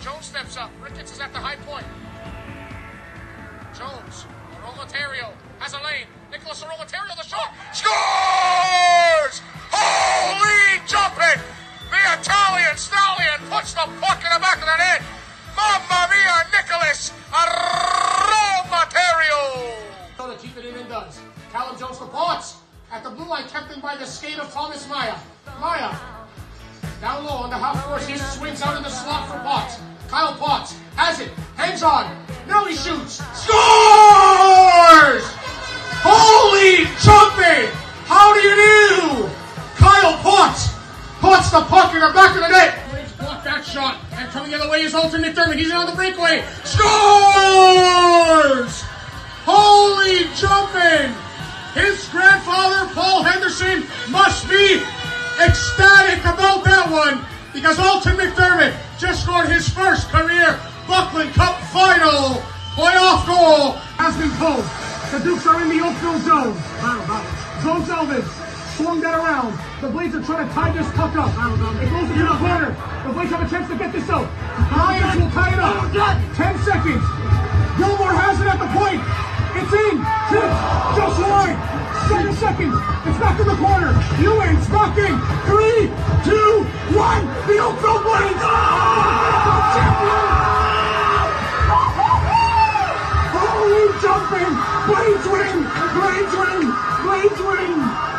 Jones steps up. Ricketts is at the high point. Jones. Rolatario has a lane. Nicholas Rolatario, the shot. Scores! Holy jumping! The Italian stallion puts the puck in the back of the net. Mamma mia, Nicholas Rolatario! So the keep it in does. Callum Jones for Potts. At the blue line, kept in by the skate of Thomas Maya. Maya. Down low on the half course, he swings out in the slot for Potts. Kyle Potts has it, hangs on, he shoots, scores! Holy jumping! How do you do? Kyle Potts puts the puck in the back of the net. Blades block that shot, and coming the other way is Alton McDermott. He's in on the breakaway, scores! Holy jumping! His grandfather, Paul Henderson, must be ecstatic about that one because Alton McDermott just scored his first career Buckland Cup final playoff goal has been pulled. The Dukes are in the Oakville zone. Battle, battle. Zone Selvins swung that around. The Blades are trying to tie this puck up. It goes into the corner. The Blades have a chance to get this out. The Lions will tie it up. Oh, Ten seconds. Gilmore has it at the point. It's in. Six. Just wide. Seven seconds. It's back in the corner. Ewing's back in. Three, two, one. The Oakville Blades. Champion! Holy jumping! Blades win! Blades win! Blades win!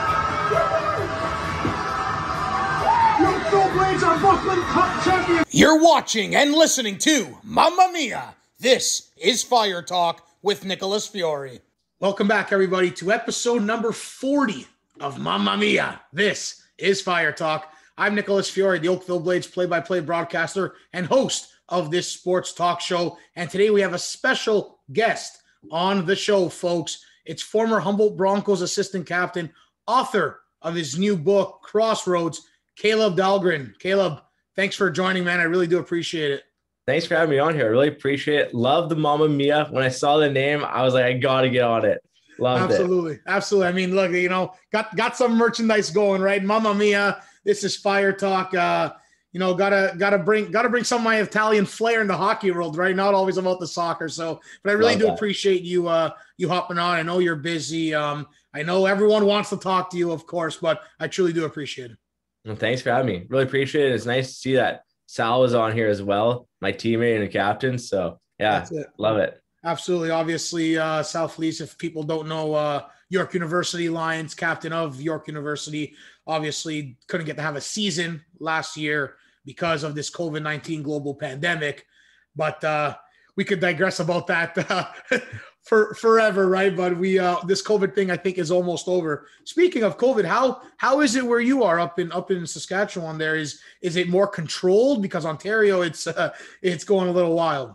The Blades are Buckland Cup champions. You're watching and listening to Mamma Mia. This is Fire Talk with Nicholas Fiore. Welcome back, everybody, to episode number 40 of Mamma Mia. This is Fire Talk. I'm Nicholas Fiore, the Oakville Blades play by play broadcaster and host of this sports talk show. And today we have a special guest on the show, folks. It's former Humboldt Broncos assistant captain, author of his new book, Crossroads, Caleb Dahlgren. Caleb, thanks for joining, man. I really do appreciate it. Thanks for having me on here. I really appreciate it. Love the Mama Mia. When I saw the name, I was like, I gotta get on it. Loved absolutely, it. absolutely. I mean, look, you know, got got some merchandise going, right? Mama Mia. This is Fire Talk. Uh, you know, gotta gotta bring gotta bring some of my Italian flair in the hockey world, right? Not always about the soccer. So, but I really Love do that. appreciate you uh you hopping on. I know you're busy. Um, I know everyone wants to talk to you, of course, but I truly do appreciate it. Well, thanks for having me. Really appreciate it. It's nice to see that Sal was on here as well, my teammate and a captain. So yeah, it. love it. Absolutely. Obviously, uh, Sal Felice, if people don't know, uh, York University Lions, captain of York University, obviously couldn't get to have a season last year because of this COVID 19 global pandemic. But uh, we could digress about that uh, for forever, right? But we uh, this COVID thing I think is almost over. Speaking of COVID, how how is it where you are up in up in Saskatchewan? There is is it more controlled because Ontario it's uh, it's going a little wild.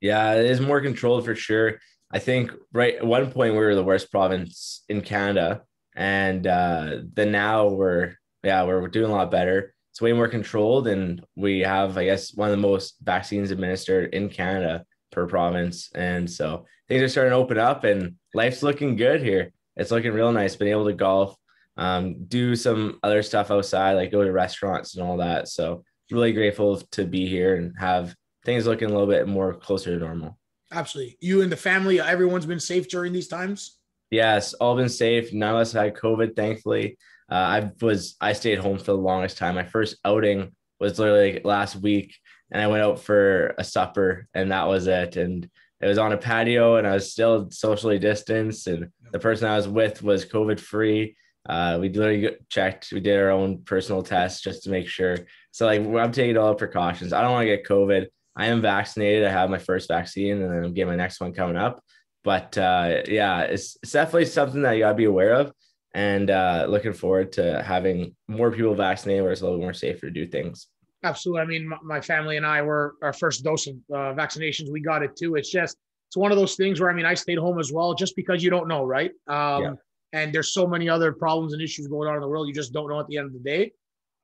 Yeah, it is more controlled for sure. I think right at one point we were the worst province in Canada, and uh, then now we're yeah we're, we're doing a lot better. It's way more controlled, and we have I guess one of the most vaccines administered in Canada per province, and so things are starting to open up, and life's looking good here. It's looking real nice. Been able to golf, um, do some other stuff outside, like go to restaurants and all that. So really grateful to be here and have things looking a little bit more closer to normal. Absolutely. You and the family, everyone's been safe during these times? Yes, all been safe. None of us had COVID, thankfully. Uh, I was I stayed home for the longest time. My first outing was literally like last week, and I went out for a supper, and that was it. And it was on a patio, and I was still socially distanced, and the person I was with was COVID free. Uh, we literally checked. We did our own personal test just to make sure. So like I'm taking all the precautions. I don't want to get COVID. I am vaccinated. I have my first vaccine and then I'm getting my next one coming up. But uh, yeah, it's, it's definitely something that you gotta be aware of. And uh, looking forward to having more people vaccinated where it's a little more safer to do things. Absolutely. I mean, my family and I were our first dose of uh, vaccinations. We got it too. It's just, it's one of those things where, I mean, I stayed home as well, just because you don't know, right? Um, yeah. And there's so many other problems and issues going on in the world. You just don't know at the end of the day.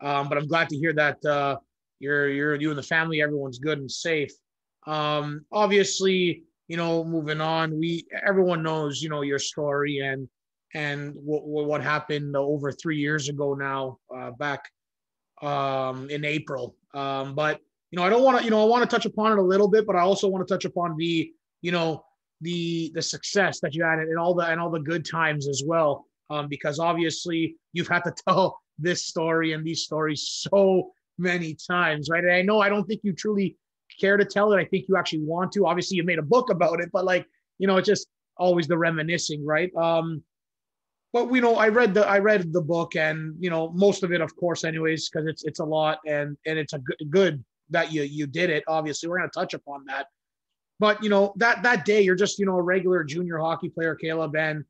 Um, but I'm glad to hear that uh, you're you're you and the family, everyone's good and safe. Um, obviously, you know, moving on, we everyone knows, you know, your story and and what what happened over three years ago now, uh, back um, in April. Um, but you know, I don't want to, you know, I want to touch upon it a little bit, but I also want to touch upon the, you know, the the success that you had and all the and all the good times as well. Um, because obviously you've had to tell this story and these stories so many times, right? And I know I don't think you truly care to tell it. I think you actually want to. Obviously, you made a book about it, but like, you know, it's just always the reminiscing, right? Um, but you know, I read the I read the book, and you know, most of it, of course, anyways, because it's it's a lot, and and it's a good, good that you you did it. Obviously, we're gonna touch upon that. But you know, that that day, you're just you know a regular junior hockey player, Caleb, and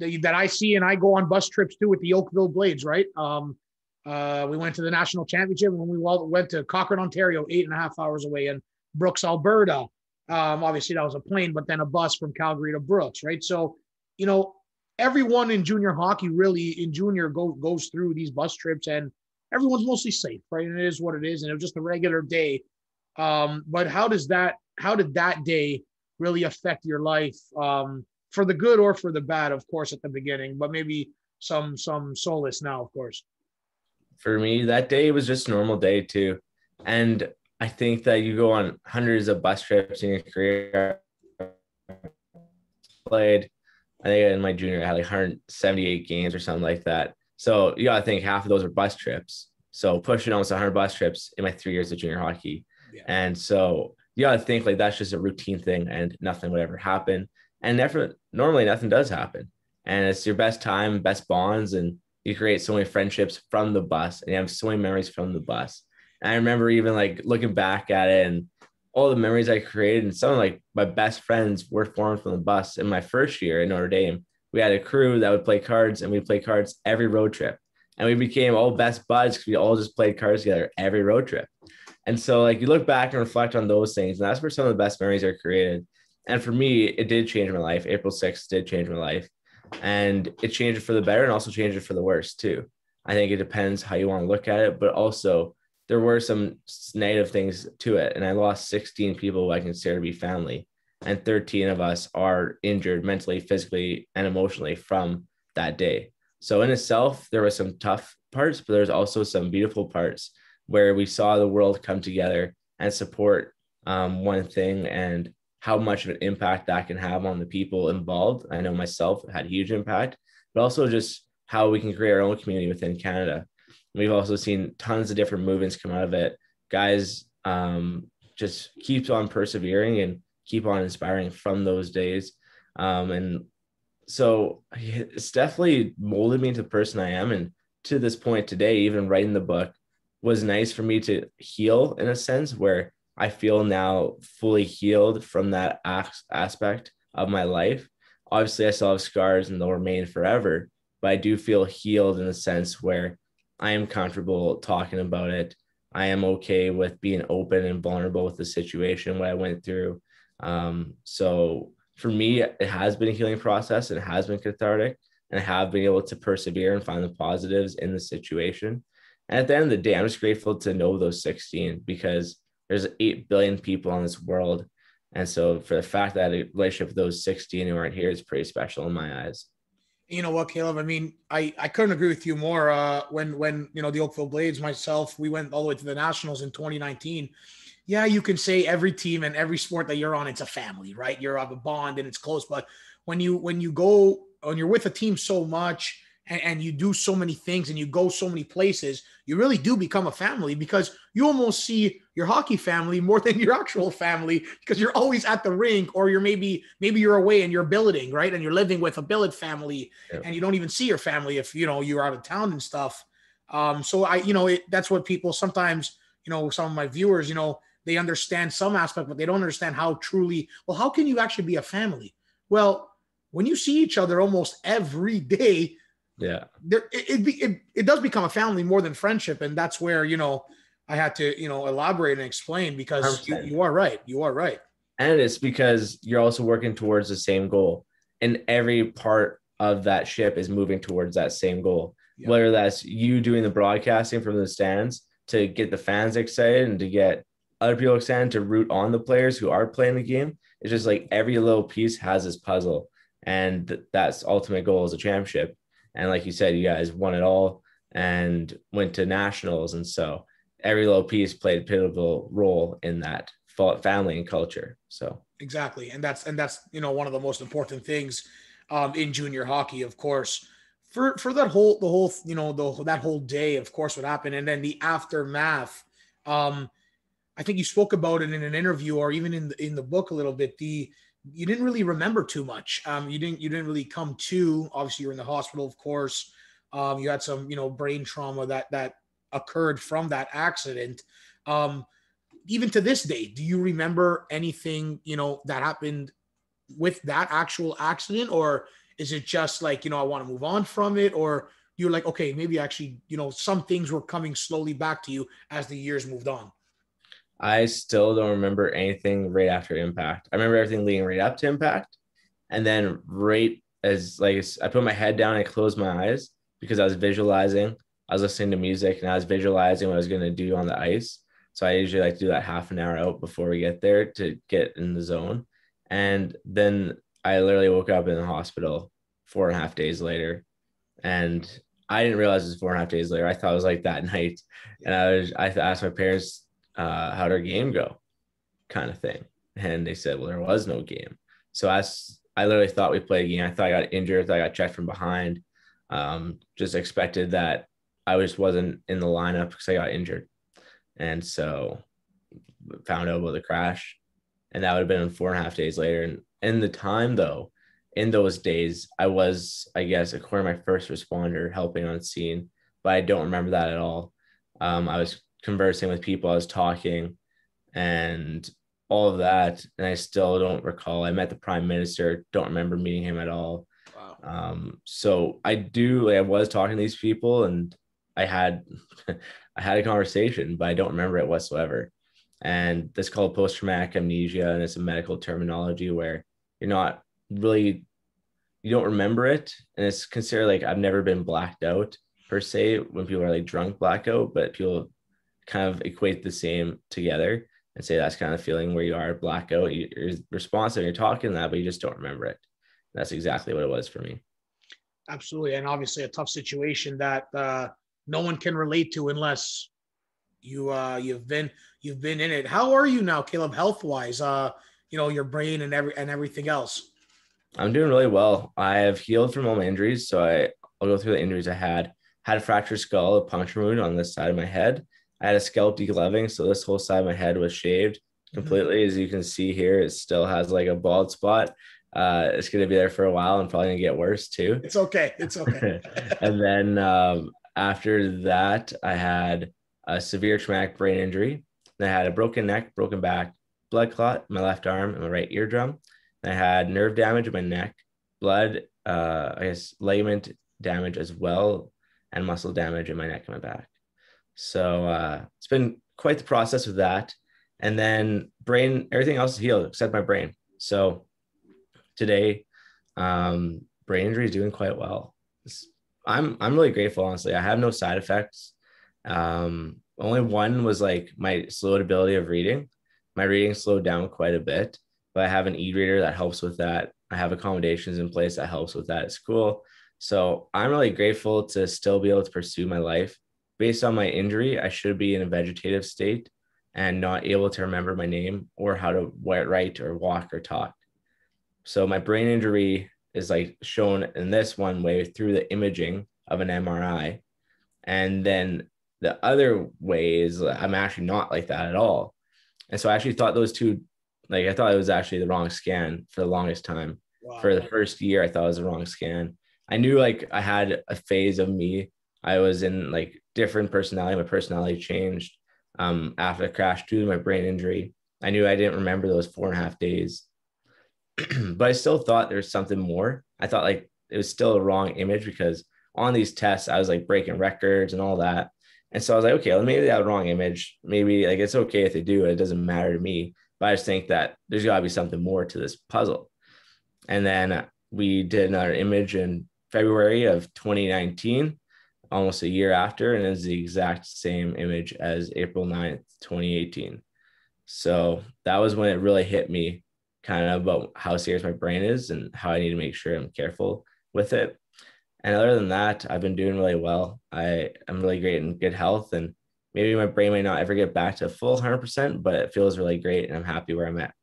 that I see, and I go on bus trips too with the Oakville Blades, right? Um, uh, we went to the national championship when we went to Cochrane, Ontario, eight and a half hours away, in Brooks, Alberta. Um, obviously, that was a plane, but then a bus from Calgary to Brooks, right? So, you know, everyone in junior hockey really in junior go, goes through these bus trips, and everyone's mostly safe, right? And it is what it is, and it was just a regular day. Um, but how does that? How did that day really affect your life um, for the good or for the bad? Of course, at the beginning, but maybe some some solace now, of course. For me, that day was just normal day too, and I think that you go on hundreds of bus trips in your career. Played, I think in my junior, I had like 178 games or something like that. So you gotta think half of those are bus trips. So pushing almost 100 bus trips in my three years of junior hockey. Yeah. And so you gotta think like that's just a routine thing and nothing would ever happen. And never normally nothing does happen. And it's your best time, best bonds, and you create so many friendships from the bus and you have so many memories from the bus. And I remember even like looking back at it and all the memories I created, and some of like my best friends were formed from the bus. In my first year in Notre Dame, we had a crew that would play cards, and we play cards every road trip, and we became all best buds because we all just played cards together every road trip. And so, like you look back and reflect on those things, and that's where some of the best memories are created. And for me, it did change my life. April 6th did change my life, and it changed it for the better, and also changed it for the worse too. I think it depends how you want to look at it, but also there were some negative things to it. And I lost 16 people I consider to be family. And 13 of us are injured mentally, physically, and emotionally from that day. So in itself, there were some tough parts, but there's also some beautiful parts where we saw the world come together and support um, one thing and how much of an impact that can have on the people involved. I know myself had huge impact, but also just how we can create our own community within Canada. We've also seen tons of different movements come out of it. Guys um, just keep on persevering and keep on inspiring from those days. Um, and so it's definitely molded me into the person I am. And to this point today, even writing the book was nice for me to heal in a sense where I feel now fully healed from that aspect of my life. Obviously, I still have scars and they'll remain forever, but I do feel healed in a sense where I am comfortable talking about it. I am okay with being open and vulnerable with the situation, what I went through. Um, so for me, it has been a healing process and it has been cathartic. And I have been able to persevere and find the positives in the situation. And at the end of the day, I'm just grateful to know those 16 because there's 8 billion people on this world. And so for the fact that a relationship with those 16 who aren't here is pretty special in my eyes you know what, Caleb? I mean, I, I couldn't agree with you more. Uh, when when you know the Oakville Blades, myself, we went all the way to the Nationals in 2019. Yeah, you can say every team and every sport that you're on, it's a family, right? You're of a bond and it's close. But when you when you go when you're with a team so much and, and you do so many things and you go so many places, you really do become a family because you almost see your hockey family more than your actual family because you're always at the rink or you're maybe maybe you're away and you're billeting, right? And you're living with a billet family and you don't even see your family if you know you're out of town and stuff. Um, so I, you know, it, that's what people sometimes, you know, some of my viewers, you know, they understand some aspect, but they don't understand how truly, well, how can you actually be a family? Well, when you see each other almost every day, yeah there it, it, it, it does become a family more than friendship and that's where you know i had to you know elaborate and explain because you, you, are right. You are right. And it's because you're also working towards the same goal. And every part of that ship is moving towards that same goal. Yeah. whether that's you doing the broadcasting from the stands to get the fans excited and to get other people excited to root on the players who are playing the game it's just like every little piece has this puzzle. And that's ultimate goal is a championship. And like you said, you guys won it all and went to nationals. And so every little piece played a pivotal role in that family and culture. So exactly, and that's and that's you know one of the most important things um, in junior hockey, of course. For for that whole the whole you know the that whole day, of course, what happened, and then the aftermath. Um, I think you spoke about it in an interview or even in the, in the book a little bit. The you didn't really remember too much. Um, you didn't you didn't really come to. Obviously, you're in the hospital, of course. Um, you had some you know brain trauma that that occurred from that accident. Um, even to this day, do you remember anything you know that happened with that actual accident, or is it just like you know I want to move on from it, or you're like okay maybe actually you know some things were coming slowly back to you as the years moved on? I still don't remember anything right after impact. I remember everything leading right up to impact, and then right as like I put my head down I closed my eyes because I was visualizing I was listening to music and I was visualizing what I was going to do on the ice. So I usually like to do that half an hour out before we get there to get in the zone. And then I literally woke up in the hospital four and a half days later. And I didn't realize it was four and a half days later. I thought it was like that night. And I was, I asked my parents, uh, how'd our game go? Kind of thing. And they said, well, there was no game. So I, I literally thought we played a game. I thought I got injured. I I got checked from behind. Um, just expected that I just wasn't in the lineup because I got injured. And so found out about the crash. And that would have been four and a half days later. And in the time though, in those days, I was, I guess, according to my first responder, helping on scene, but I don't remember that at all. Um, I was conversing with people, I was talking, and all of that, and I still don't recall. I met the prime minister, don't remember meeting him at all. Wow. Um, so I do. Like, I was talking to these people, and I had I had a conversation, but I don't remember it whatsoever. And this called post traumatic amnesia, and it's a medical terminology where you're not really you don't remember it, and it's considered like I've never been blacked out per se when people are like drunk blackout, but people kind of equate the same together and say that's kind of feeling where you are blackout. You're responsive, you're talking that, but you just don't remember it. That's exactly what it was for me. Absolutely, and obviously a tough situation that uh, no one can relate to unless you uh you've been you've been in it. How are you now, Caleb, health wise? Uh, you know, your brain and every and everything else. I'm doing really well. I have healed from all my injuries. So I, I'll go through the injuries I had. Had a fractured skull, a puncture wound on this side of my head. I had a scalp degloving, so this whole side of my head was shaved mm-hmm. completely. Mm-hmm. As you can see here, it still has like a bald spot. Uh, it's going to be there for a while and probably going to get worse too. It's okay. It's okay. and then um, after that, I had a severe traumatic brain injury. I had a broken neck, broken back, blood clot in my left arm and my right eardrum. I had nerve damage in my neck, blood, uh, I guess ligament damage as well, and muscle damage in my neck and my back. So uh, it's been quite the process with that. And then brain, everything else is healed except my brain. So today, um, brain injury is doing quite well. It's I'm I'm really grateful, honestly. I have no side effects. Um, only one was like my slowed ability of reading. My reading slowed down quite a bit, but I have an e-reader that helps with that. I have accommodations in place that helps with that at school. So I'm really grateful to still be able to pursue my life. Based on my injury, I should be in a vegetative state and not able to remember my name or how to write or walk or talk. So my brain injury is like shown in this one way through the imaging of an MRI. And then the other way is I'm actually not like that at all. And so I actually thought those two, like I thought it was actually the wrong scan for the longest time. Wow. For the first year, I thought it was the wrong scan. I knew like I had a phase of me. I was in like different personality. My personality changed um, after the crash due to my brain injury. I knew I didn't remember those four and a half days. but I still thought there was something more. I thought like it was still a wrong image because on these tests I was like breaking records and all that. And so I was like, okay, well, maybe that wrong image. Maybe like it's okay if they do it. It doesn't matter to me. But I just think that there's got to be something more to this puzzle. And then we did another image in February of 2019, almost a year after, and it's the exact same image as April 9th, 2018. So that was when it really hit me kind of about how serious my brain is and how I need to make sure I'm careful with it. And other than that, I've been doing really well. I am really great in good health and maybe my brain might not ever get back to full 100%, but it feels really great and I'm happy where I'm at.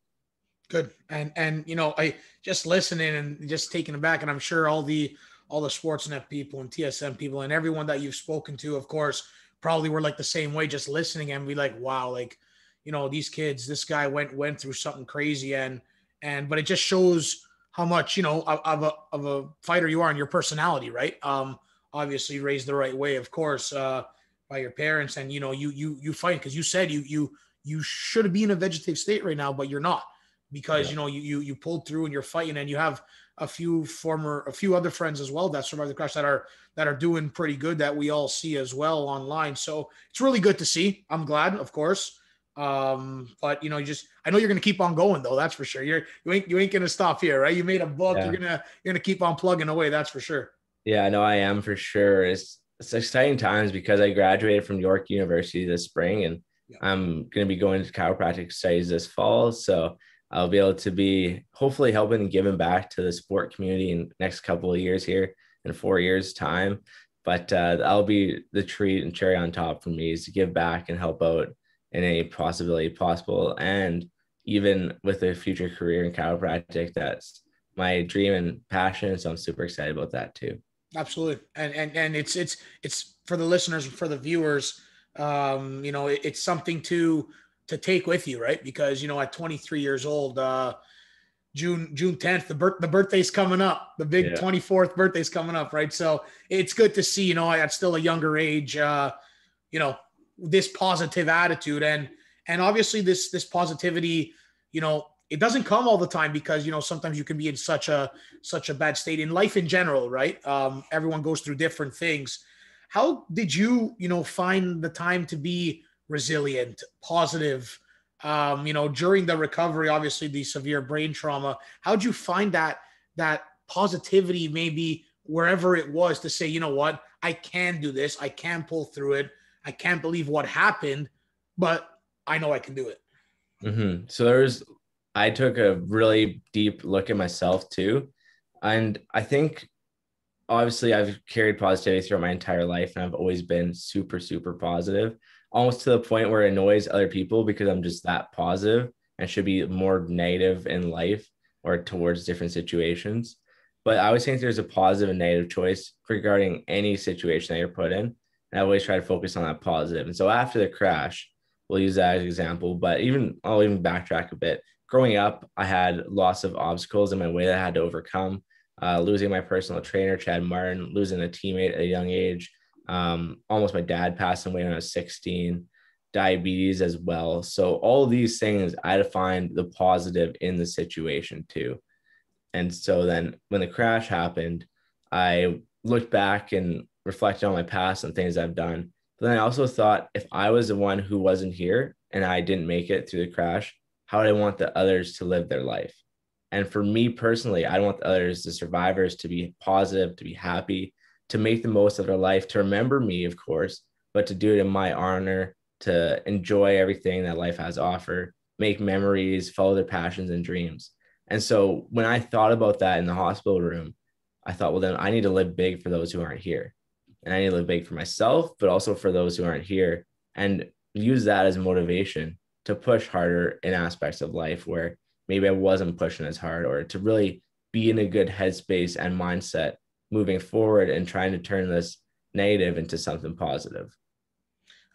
Good. And, and, you know, I just listening and just taking it back, and I'm sure all the, all the Sportsnet people and TSN people and everyone that you've spoken to, of course, probably were like the same way, just listening and be like, wow, like, you know, these kids, this guy went, went through something crazy and, and, but it just shows how much, you know, of, a, of a fighter you are and your personality, right? Um, obviously raised the right way, of course, uh, by your parents and you know you you you fight because you said you you you should be in a vegetative state right now but you're not because yeah. you know you, you you pulled through and you're fighting and you have a few former a few other friends as well that survived the crash that are that are doing pretty good that we all see as well online so it's really good to see i'm glad of course um but you know you just i know you're gonna keep on going though that's for sure you're you ain't you ain't gonna stop here right you made a book yeah. you're gonna you're gonna keep on plugging away that's for sure yeah i know i am for sure it's it's exciting times because I graduated from York University this spring and yeah. I'm going to be going to chiropractic studies this fall. So I'll be able to be hopefully helping and giving back to the sport community in next couple of years here in four years time. But uh, that'll be the treat and cherry on top for me is to give back and help out in any possibility possible. And even with a future career in chiropractic, that's my dream and passion. So I'm super excited about that too. Absolutely, and and and it's it's it's for the listeners for the viewers. Um, you know, it, it's something to to take with you, right? Because you know, at 23 years old, uh, June June 10th, the birth the birthday's coming up. The big yeah. 24th birthday's coming up, right? So it's good to see, you know, at still a younger age, uh, you know, this positive attitude. And and obviously this this positivity, you know, it doesn't come all the time because you know sometimes you can be in such a such a bad state in life in general right? Um, everyone goes through different things. How did you you know find the time to be resilient positive um, you know during the recovery obviously the severe brain trauma? How'd you find that that positivity maybe wherever it was to say you know what? I can do this. I can pull through it i can't believe what happened but i know i can do it mm-hmm. so there's I took a really deep look at myself too. And I think obviously I've carried positivity throughout my entire life and I've always been super, super positive, almost to the point where it annoys other people because I'm just that positive and should be more negative in life or towards different situations. But I always think there's a positive and negative choice regarding any situation that you're put in. I always try to focus on that positive. And so after the crash, we'll use that as an example, but even I'll even backtrack a bit growing up, I had lots of obstacles in my way that I had to overcome. Uh, losing my personal trainer, Chad Martin, losing a teammate at a young age, um, almost my dad passing away when I was 16, diabetes as well. So all these things, I had to find the positive in the situation too. And so then when the crash happened, I looked back and reflected on my past and things I've done. But then I also thought if I was the one who wasn't here and I didn't make it through the crash, how would I want the others to live their life? And for me personally, I want the others, the survivors, to be positive, to be happy, to make the most of their life, to remember me, of course, but to do it in my honor, to enjoy everything that life has offer, make memories, follow their passions and dreams. And so when I thought about that in the hospital room, I thought, well, then I need to live big for those who aren't here. And I need to live big for myself, but also for those who aren't here and use that as motivation to push harder in aspects of life where maybe I wasn't pushing as hard or to really be in a good headspace and mindset moving forward and trying to turn this negative into something positive.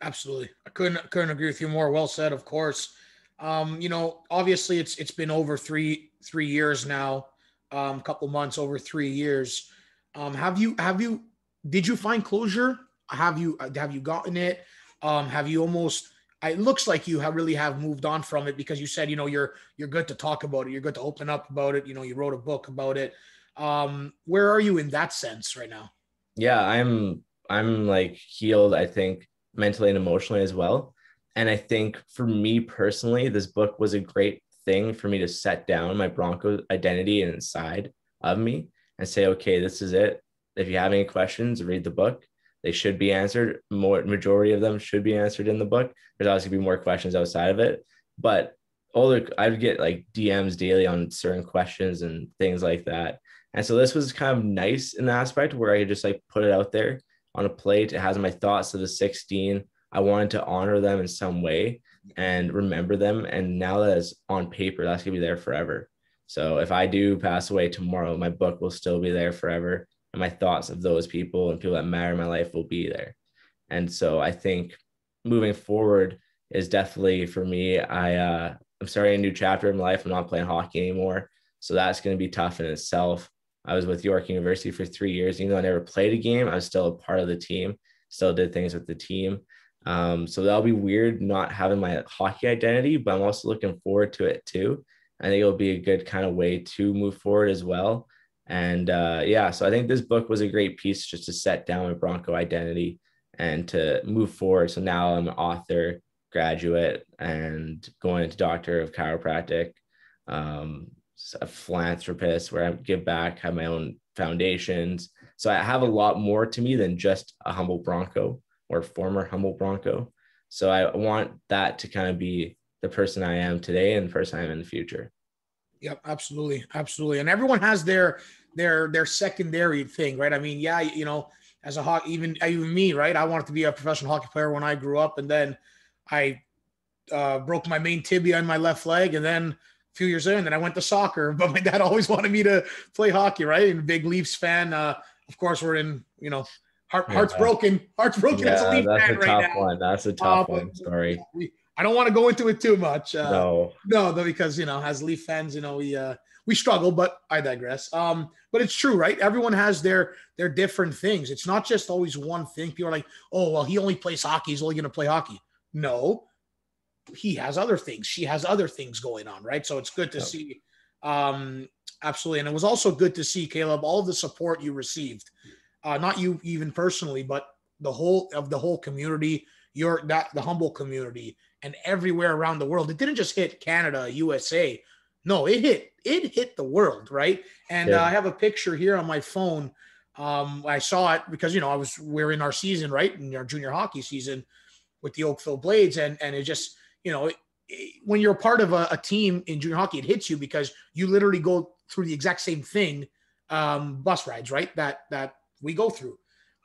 Absolutely. I couldn't couldn't agree with you more. Well said, of course. Um, you know, obviously it's it's been over three three years now, um, couple months over three years. Um, have you have you did you find closure? Have you have you gotten it? Um, have you almost it looks like you have really have moved on from it because you said you know you're you're good to talk about it. You're good to open up about it. You know you wrote a book about it. Um where are you in that sense right now? Yeah i'm i'm like healed i think mentally and emotionally as well. And i think for me personally this book was a great thing for me to set down my bronco identity inside of me and say okay this is it if you have any questions read the book they should be answered. More majority of them should be answered in the book. There's obviously be more questions outside of it, but all the I would get like DMs daily on certain questions and things like that. And so this was kind of nice in the aspect where I could just like put it out there on a plate. It has my thoughts of the 16. I wanted to honor them in some way and remember them. And now that it's on paper, that's gonna be there forever. So if I do pass away tomorrow, my book will still be there forever. And my thoughts of those people and people that matter in my life will be there. And so I think moving forward is definitely for me. I uh, I'm starting a new chapter in my life. I'm not playing hockey anymore. So that's going to be tough in itself. I was with York University for three years. Even though I never played a game, I was still a part of the team, still did things with the team. Um, so that'll be weird not having my hockey identity, but I'm also looking forward to it too. I think it'll be a good kind of way to move forward as well. And uh, yeah, so I think this book was a great piece just to set down my Bronco identity and to move forward. So now I'm an author, graduate, and going into doctor of chiropractic, um, a philanthropist where I give back, have my own foundations. So I have a lot more to me than just a Humboldt Bronco or former Humboldt Bronco. So I want that to kind of be the person I am today and the person I am in the future. Yep, absolutely, absolutely. And everyone has their their their secondary thing, right? I mean, yeah, you know, as a hockey, even even me, right? I wanted to be a professional hockey player when I grew up, and then I uh, broke my main tibia in my left leg, and then a few years in, then I went to soccer. But my dad always wanted me to play hockey, right? And big Leafs fan. Uh, of course, we're in, you know, heart, hearts broken, hearts broken. Yeah, that's a that's a right tough now. one. That's a tough uh, one. Sorry. We, I don't want to go into it too much. Uh, no, no, because you know, as Leaf fans, you know, we uh, we struggle, but I digress. Um, but it's true, right? Everyone has their their different things. It's not just always one thing. People are like, oh, well, he only plays hockey. He's only going to play hockey. No, he has other things. She has other things going on, right? So it's good to see. Um, absolutely, and it was also good to see Caleb all the support you received. Uh, not you even personally, but the whole of the whole community, your that the Humboldt community, and everywhere around the world. It didn't just hit Canada, USA. No, it hit it hit the world, right? And yeah. uh, I have a picture here on my phone. Um, I saw it because you know I was we're in our season, right, in our junior hockey season with the Oakville Blades, and and it just you know it, it, when you're a part of a, a, team in junior hockey, it hits you because you literally go through the exact same thing, um, bus rides, right? That that we go through.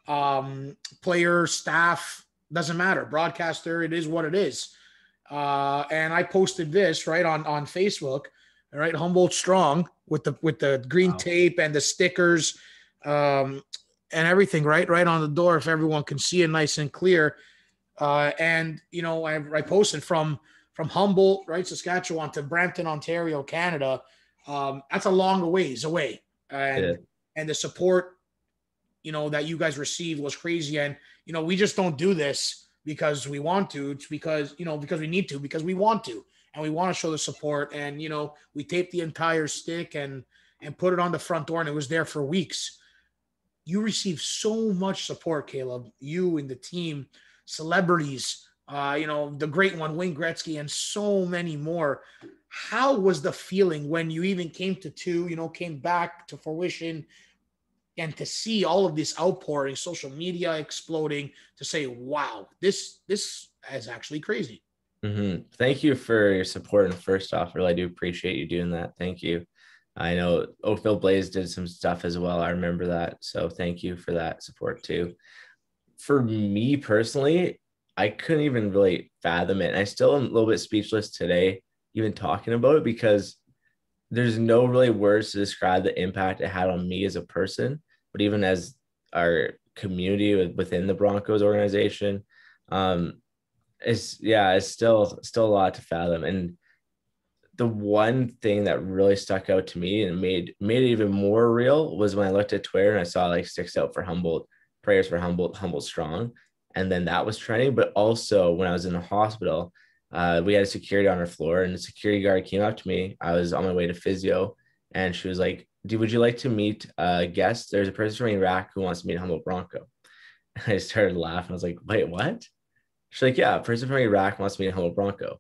Um, player, staff, doesn't matter. Broadcaster, it is what it is. Uh, and I posted this right on on Facebook all right, Humboldt strong with the with the green wow. tape and the stickers um, and everything right right on the door if everyone can see it nice and clear. Uh, and you know, I, I posted from from Humboldt, right, Saskatchewan to Brampton, Ontario, Canada. Um, that's a long ways away, and yeah. and the support, you know, that you guys received was crazy. And you know, we just don't do this because we want to. It's because you know because we need to because we want to and we want to show the support. And you know, we taped the entire stick and and put it on the front door, and it was there for weeks. You received so much support, Caleb. You and the team, celebrities, uh, you know, the great one, Wayne Gretzky, and so many more. How was the feeling when you even came to two, you know, came back to fruition and to see all of this outpouring, social media exploding, to say, wow, this this is actually crazy. Mm-hmm. Thank you for your support. And first off, really, I do appreciate you doing that. Thank you. I know Oakville Blades did some stuff as well. I remember that. So thank you for that support too. For me personally, I couldn't even really fathom it. And I still am a little bit speechless today, even talking about it, because there's no really words to describe the impact it had on me as a person, but even as our community within the Broncos organization. Um, it's yeah, it's still still a lot to fathom. And the one thing that really stuck out to me and made made it even more real was when I looked at Twitter and I saw like sticks out for Humboldt, prayers for Humboldt, Humboldt strong. And then that was trending. But also when I was in the hospital, uh, we had a security on our floor and the security guard came up to me. I was on my way to physio and she was like, Dude, would you like to meet a guest? There's a person from Iraq who wants to meet Humboldt Bronco. And I started laughing. I was like, wait, what? She's like, yeah, person from Iraq wants to meet Humboldt Bronco.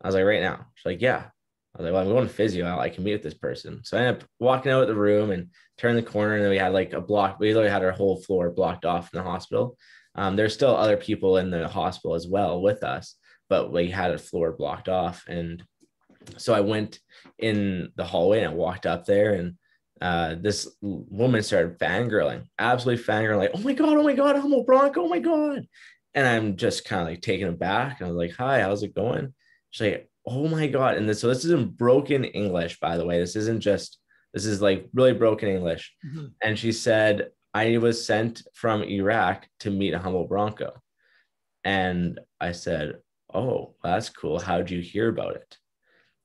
I was like, right now. She's like, yeah. I was like, well, I'm going to physio. I can meet with this person. So I ended up walking out of the room and turn the corner, and then we had like a block. We literally had our whole floor blocked off in the hospital. Um, there's still other people in the hospital as well with us, but we had a floor blocked off. And so I went in the hallway and I walked up there, and uh, this woman started fangirling, absolutely fangirling, like, oh my God, oh my God, Humboldt Bronco, oh my God And I'm just kind of like taken aback. And I was like, hi, how's it going? She's like, oh my God. And this, so this isn't broken English, by the way. This isn't just, this is like really broken English. Mm-hmm. And she said, I was sent from Iraq to meet a Humboldt Bronco. And I said, Oh, that's cool. How'd you hear about it?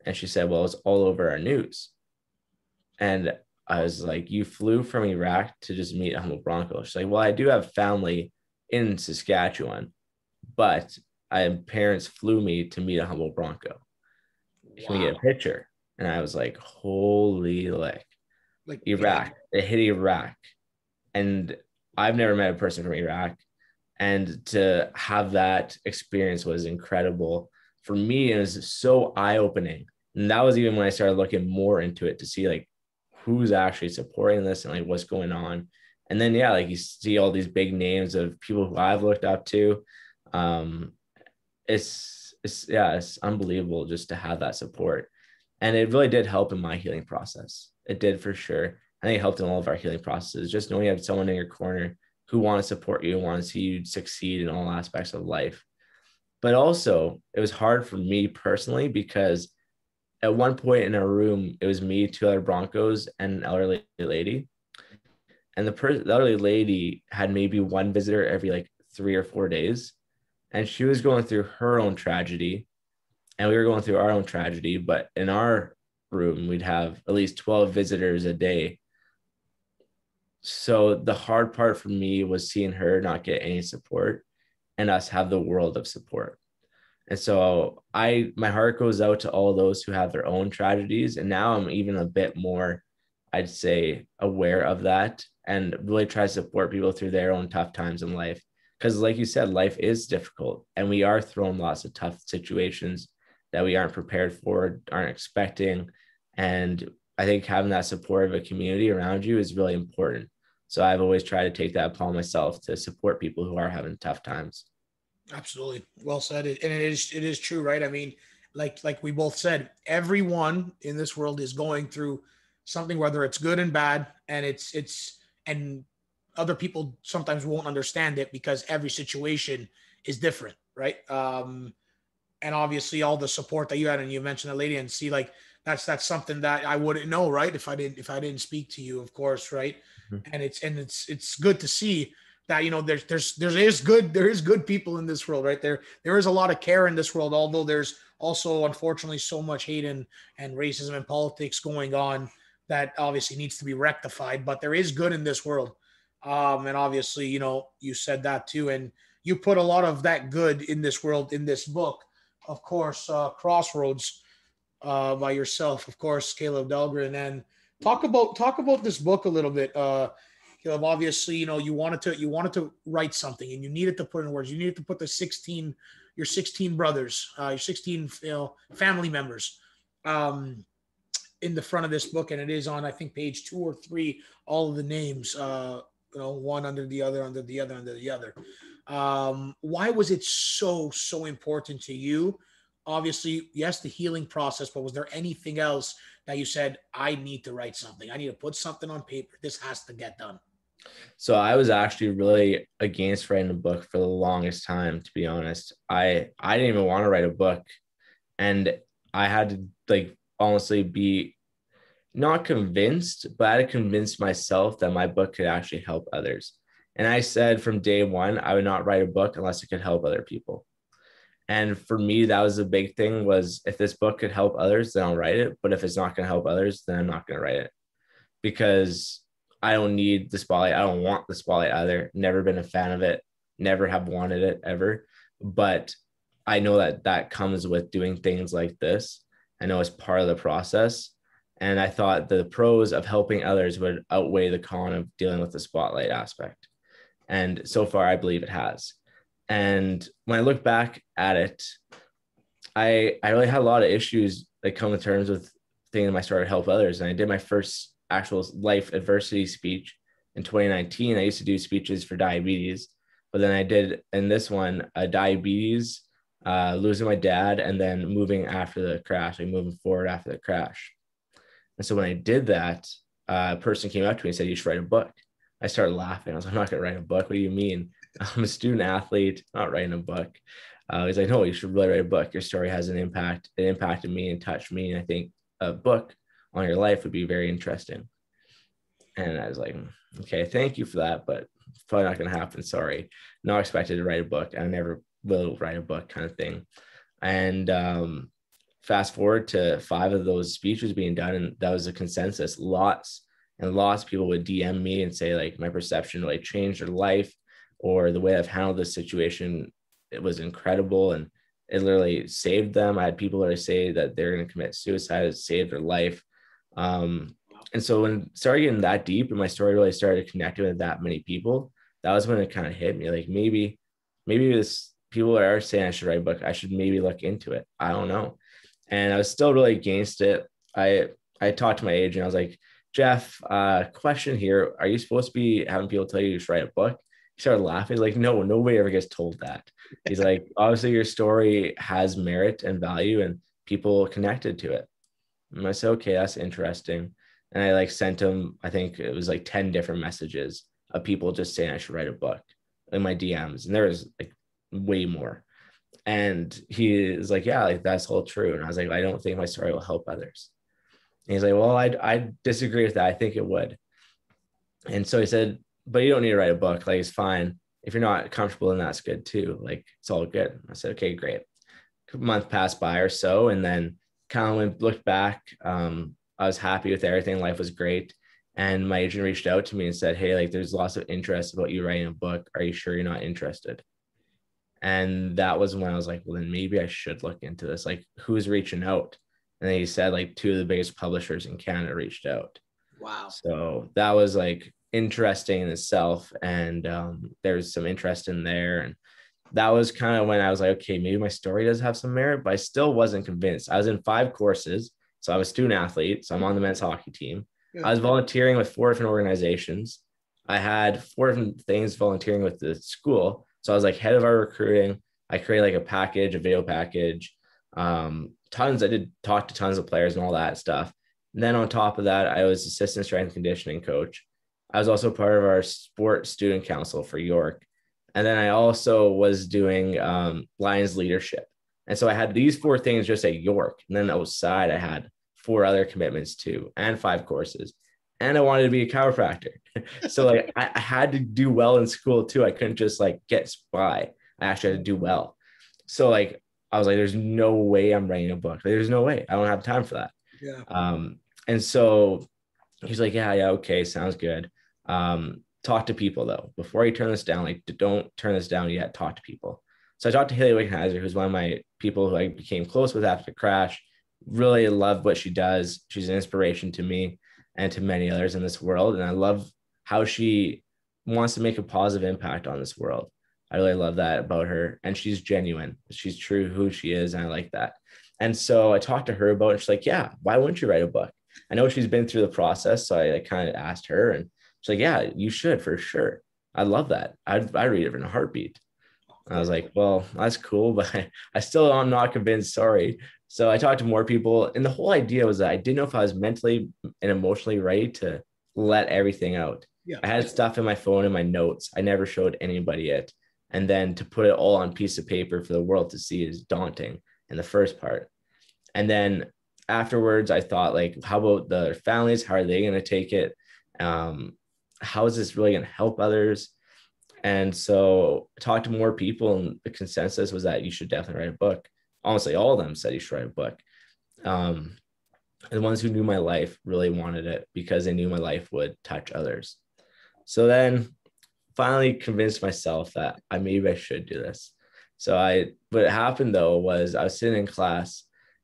And she said, Well, it's all over our news. And I was like, You flew from Iraq to just meet a Humboldt Bronco. She's like, Well, I do have family in Saskatchewan, but I parents flew me to meet a Humboldt Bronco. Wow. We get a picture? And I was like, Holy like, like Iraq. It hit Iraq. And I've never met a person from Iraq. And to have that experience was incredible. For me, it was so eye opening. And that was even when I started looking more into it to see like who's actually supporting this and like what's going on. And then yeah, like you see all these big names of people who I've looked up to. Um, it's it's yeah, it's unbelievable just to have that support. And it really did help in my healing process. It did for sure. I think it helped in all of our healing processes. Just knowing you have someone in your corner who want to support you and want to see you succeed in all aspects of life. But also, it was hard for me personally because at one point in our room, it was me, two other Broncos, and an elderly lady. And the, per- the elderly lady had maybe one visitor every like three or four days. And she was going through her own tragedy. And we were going through our own tragedy. But in our room, we'd have at least 12 visitors a day so the hard part for me was seeing her not get any support and us have the world of support and so i my heart goes out to all those who have their own tragedies. And now i'm even a bit more i'd say aware of that and really try to support people through their own tough times in life. Because like you said life is difficult and we are thrown lots of tough situations that we aren't prepared for aren't expecting. And i think having that support of a community around you is really important. So I've always tried to take that upon myself to support people who are having tough times. Absolutely. Well said. And it is it is true, right? I mean, like like we both said, everyone in this world is going through something, whether it's good and bad, and it's it's and other people sometimes won't understand it because every situation is different, right? Um, and obviously all the support that you had, and you mentioned the lady, and see like that's that's something that I wouldn't know, right? If I didn't if I didn't speak to you, of course, right? mm-hmm. and it's and it's it's good to see that you know there's there's there is good there is good people in this world right? There there is a lot of care in this world although there's also unfortunately so much hate and and racism and politics going on that obviously needs to be rectified but there is good in this world. Um and obviously you know you said that too and you put a lot of that good in this world in this book. Of course uh crossroads uh by yourself of course caleb dahlgren. And Talk about talk about this book a little bit. Uh, Obviously, you know, you wanted to you wanted to write something and you needed to put in words. You needed to put the 16, your 16 brothers, uh, your 16 you know, family members um, in the front of this book. And it is on, I think, page two or three, all of the names, uh, you know, one under the other, under the other, under the other. Um, why was it so, so important to you? Obviously, yes, the healing process, but was there anything else that you said, I need to write something. I need to put something on paper. This has to get done. So I was actually really against writing a book for the longest time, to be honest. I I didn't even want to write a book. And I had to like honestly be not convinced, but I had to convince myself that my book could actually help others. And I said from day one, I would not write a book unless it could help other people and for me that was a big thing was if this book could help others then i'll write it but if it's not going to help others then i'm not going to write it because i don't need the spotlight. I don't want the spotlight either. Never been a fan of it. Never have wanted it ever. But i know that that comes with doing things like this. I know it's part of the process. And i thought the pros of helping others would outweigh the con of dealing with the spotlight aspect. And so far i believe it has. And when I look back at it, I I really had a lot of issues that come to terms with thinking I started to help others. And I did my first actual life adversity speech in 2019. I used to do speeches for diabetes, but then I did in this one a diabetes, uh, losing my dad, and then moving after the crash, like moving forward after the crash. And so when I did that, uh, a person came up to me and said, "You should write a book." I started laughing. I was like, "I'm not going to write a book. What do you mean?" I'm a student athlete, not writing a book. Uh, he's like, no, you should really write a book. Your story has an impact. It impacted me and touched me. And I think a book on your life would be very interesting. And I was like, okay, thank you for that, but probably not going to happen. Sorry. Not expected to write a book. I never will write a book kind of thing. And um, fast forward to five of those speeches being done, and that was a consensus. Lots and lots of people would DM me and say, like, my perception really changed their life or the way I've handled this situation. It was incredible. And it literally saved them. I had people that I say that they're going to commit suicide, it saved their life. Um, and so when started getting that deep and my story really started connecting with that many people, that was when it kind of hit me. Like maybe, maybe this people are saying I should write a book. I should maybe look into it. I don't know. And I was still really against it. I I talked to my agent. I was like, Jeff, uh, question here. Are you supposed to be having people tell you should write a book? He started laughing. He's like, no, nobody ever gets told that. He's like, obviously your story has merit and value and people connected to it. And I said, okay, that's interesting. And I like sent him, I think it was like 10 different messages of people just saying I should write a book in my DMs. And there was like way more. And he is like, yeah, like that's all true. And I was like, I don't think my story will help others. And he's like, well, I I disagree with that. I think it would. And so he said, but you don't need to write a book. Like it's fine. If you're not comfortable, then that's good too. Like it's all good. I said, okay, great. A month passed by or so, and then kind of went looked back. Um, I was happy with everything. Life was great. And my agent reached out to me and said, Hey, like there's lots of interest about you writing a book. Are you sure you're not interested? And that was when I was like, well, then maybe I should look into this. Like, who's reaching out? And then he said, like, two of the biggest publishers in Canada reached out. Wow. So that was like interesting in itself. And um, there's some interest in there. And that was kind of when I was like, okay, maybe my story does have some merit, but I still wasn't convinced. I was in five courses. So I was a student athlete. So I'm on the men's hockey team. I was volunteering with four different organizations. I had four different things volunteering with the school. So I was like head of our recruiting. I created like a package, a video package. Um, tons. I did talk to tons of players and all that stuff. And then on top of that, I was assistant strength conditioning coach. I was also part of our sport student council for York. And then I also was doing um, Lions leadership. And so I had these four things just at York. And then outside, I had four other commitments too, and five courses and I wanted to be a chiropractor. so like I, I, had to do well in school too. I couldn't just like get by. I actually had to do well. So like I was like, there's no way I'm writing a book. There's no way. I don't have time for that. Yeah. Um, and so he's like, yeah, yeah, okay, sounds good. Um, talk to people though. Before you turn this down, like don't turn this down yet. Talk to people. So I talked to Hayley Wickenheiser, who's one of my people who I became close with after the crash. Really love what she does. She's an inspiration to me and to many others in this world. And I love how she wants to make a positive impact on this world. I really love that about her. And she's genuine. She's true who she is. And I like that. And so I talked to her about it. She's like, Yeah, why wouldn't you write a book? I know she's been through the process. So I, I kind of asked her and she's like, Yeah, you should for sure. I love that. I'd, I'd read it in a heartbeat. I was like, well, that's cool, but I, I still am not convinced. Sorry. So I talked to more people, and the whole idea was that I didn't know if I was mentally and emotionally ready to let everything out. Yeah. I had stuff in my phone and my notes. I never showed anybody it. And then to put it all on piece of paper for the world to see is daunting in the first part. And then afterwards, I thought, like, how about the families? How are they going to take it? Um, how is this really going to help others? And so I talked to more people, and the consensus was that you should definitely write a book honestly, all of them said you should write a book. Um, the ones who knew my life really wanted it because they knew my life would touch others. So then finally convinced myself that I maybe I should do this. So I, what happened though was I was sitting in class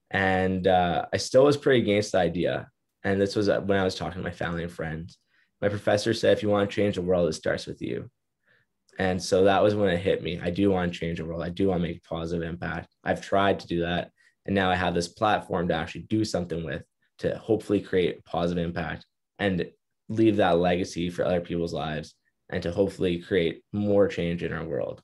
and uh, I still was pretty against the idea. And this was when I was talking to my family and friends. My professor said, if you want to change the world, it starts with you. And so that was when it hit me. I do want to change the world. I do want to make a positive impact. I've tried to do that. And now I have this platform to actually do something with to hopefully create positive impact and leave that legacy for other people's lives and to hopefully create more change in our world.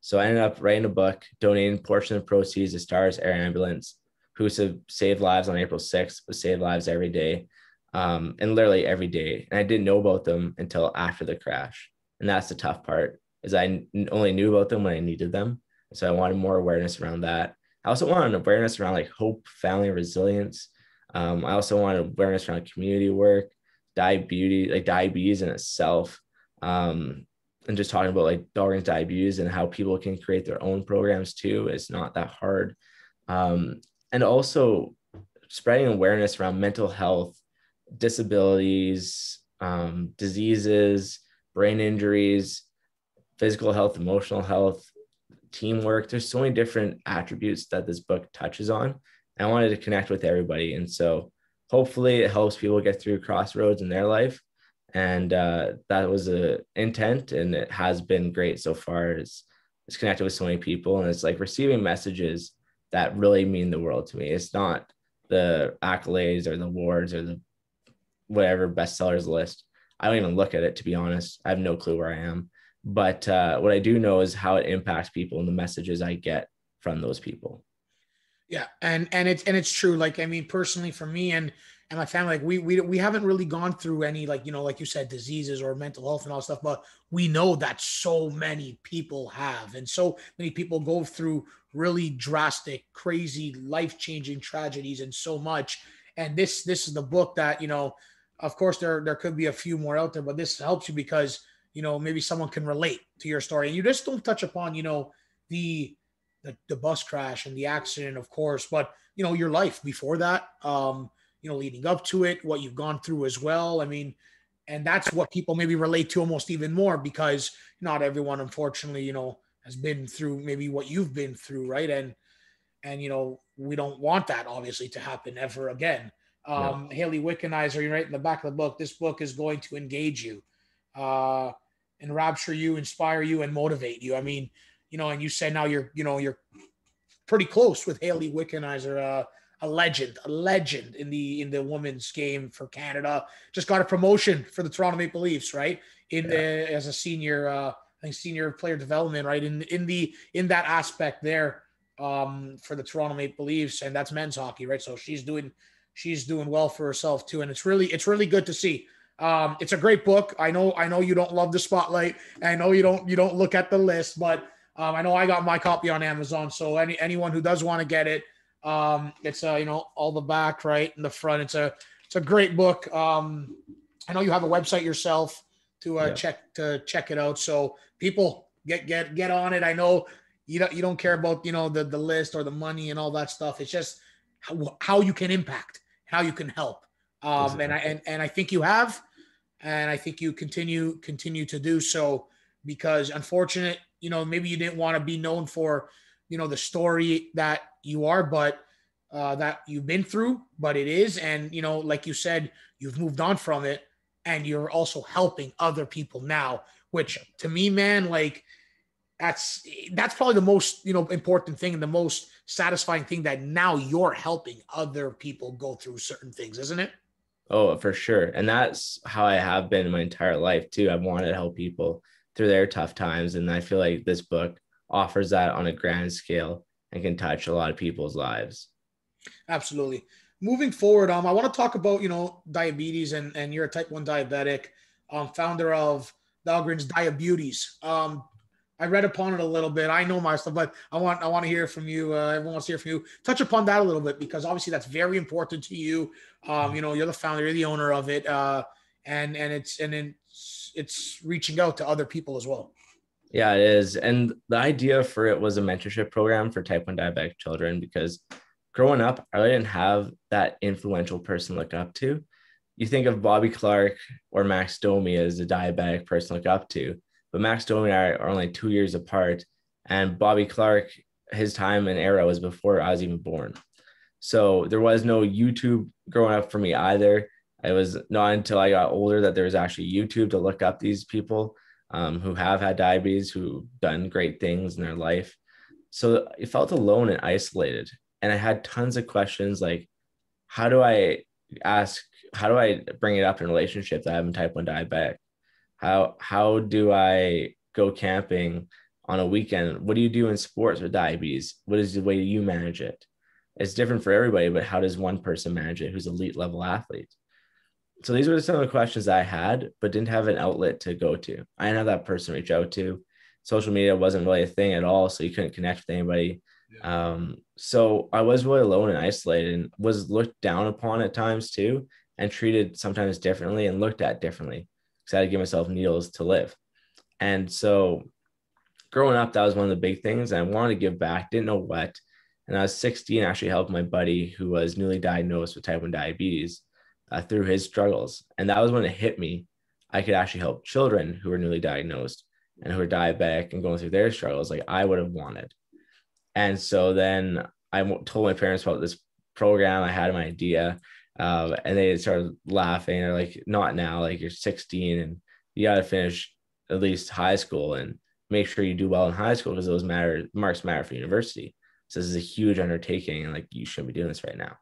So I ended up writing a book, donating portion of proceeds to Stars Air Ambulance, who saved lives on April 6th, but save lives every day, um, and literally every day. And I didn't know about them until after the crash. And that's the tough part is I only knew about them when I needed them. So I wanted more awareness around that. I also wanted awareness around like hope, family resilience. Um, I also wanted awareness around community work, diabetes, like diabetes in itself. Um, and just talking about like Dahlgren's diabetes and how people can create their own programs too. It's not that hard. Um, and also spreading awareness around mental health, disabilities, um, diseases, brain injuries, physical health, emotional health, teamwork. There's so many different attributes that this book touches on. I wanted to connect with everybody. And so hopefully it helps people get through crossroads in their life. And uh, that was a intent and it has been great so far. It's connected with so many people and it's like receiving messages that really mean the world to me. It's not the accolades or the awards or the whatever bestsellers list. I don't even look at it to be honest. I have no clue where I am. But uh, what I do know is how it impacts people and the messages I get from those people. Yeah, and and it's and it's true. Like I mean, personally, for me and and my family, like we we we haven't really gone through any like you know like you said diseases or mental health and all stuff, but we know that so many people have, and so many people go through really drastic, crazy, life changing tragedies and so much. And this this is the book that you know. Of course, there there could be a few more out there, but this helps you because you know maybe someone can relate to your story. And you just don't touch upon you know the the, the bus crash and the accident of course but you know your life before that um you know leading up to it what you've gone through as well. I mean and that's what people maybe relate to almost even more because not everyone unfortunately you know has been through maybe what you've been through right? And and you know we don't want that obviously to happen ever again um no. hayley wickenheiser you're right in the back of the book this book is going to engage you uh enrapture you, inspire you, and motivate you. I mean, you know, and you say now you're, you know, you're pretty close with Hayley Wickenheiser, uh, a legend, a legend in the in the women's game for Canada. Just got a promotion for the Toronto Maple Leafs, right? In yeah. the as a senior, uh, I think senior player development, right? In in the in that aspect there, um, for the Toronto Maple Leafs, and that's men's hockey, right? So she's doing she's doing well for herself too, and it's really it's really good to see. Um, it's a great book. I know I know you don't love the spotlight. I know you don't you don't look at the list, but um, I know I got my copy on Amazon. So any anyone who does want to get it, um, it's uh, you know all the back right and the front. It's a it's a great book. Um, I know you have a website yourself to uh, yeah. check to check it out. So people get get get on it. I know you don't you don't care about you know the the list or the money and all that stuff. It's just how, how you can impact, how you can help. Um, exactly. and I and, and I think you have and I think you continue continue to do so because unfortunate, you know, maybe you didn't want to be known for, you know, the story that you are, but uh, that you've been through, but it is, and you know, like you said, you've moved on from it, and you're also helping other people now, which to me, man, like that's that's probably the most you know important thing and the most satisfying thing that now you're helping other people go through certain things, isn't it? Oh, for sure. And that's how I have been my entire life too. I've wanted to help people through their tough times. And I feel like this book offers that on a grand scale and can touch a lot of people's lives. Absolutely. Moving forward, um, I want to talk about, you know, diabetes and, and you're a type 1 diabetic, um, founder of Dahlgren's Diabetes. Um, I read upon it a little bit. I know my stuff, but I want I want to hear from you. Uh, everyone wants to hear from you. Touch upon that a little bit because obviously that's very important to you. Um, you know, you're the founder, you're the owner of it, uh, and and it's and it's it's reaching out to other people as well. Yeah, it is. And the idea for it was a mentorship program for type 1 diabetic children because growing up, I didn't have that influential person look up to. You think of Bobby Clarke or Max Domi as a diabetic person look up to but Max Domi and I are only two years apart. And Bobby Clarke, his time and era was before I was even born. So there was no YouTube growing up for me either. It was not until I got older that there was actually YouTube to look up these people um, who have had diabetes, who've done great things in their life. So it felt alone and isolated. And I had tons of questions like, how do I ask, how do I bring it up in a relationship that I'm type 1 diabetic? How how do I go camping on a weekend? What do you do in sports with diabetes? What is the way you manage it? It's different for everybody, but how does one person manage it who's elite level athlete? So these were some of the questions I had, but didn't have an outlet to go to. I didn't have that person reach out to. social media wasn't really a thing at all, so you couldn't connect with anybody. Yeah. Um, so I was really alone and isolated, and was looked down upon at times too, and treated sometimes differently and looked at differently because I had to give myself needles to live. And so growing up, that was one of the big things. I wanted to give back, didn't know what. And I was 16, actually helped my buddy who was newly diagnosed with type 1 diabetes uh, through his struggles. And that was when it hit me. I could actually help children who were newly diagnosed and who are diabetic and going through their struggles like I would have wanted. And so then I told my parents about this program. I had my idea, uh, and they started laughing. They're like, "Not now! Like you're 16 and you got to finish at least high school and make sure you do well in high school because those matter marks matter for university. So this is a huge undertaking, and like you shouldn't be doing this right now."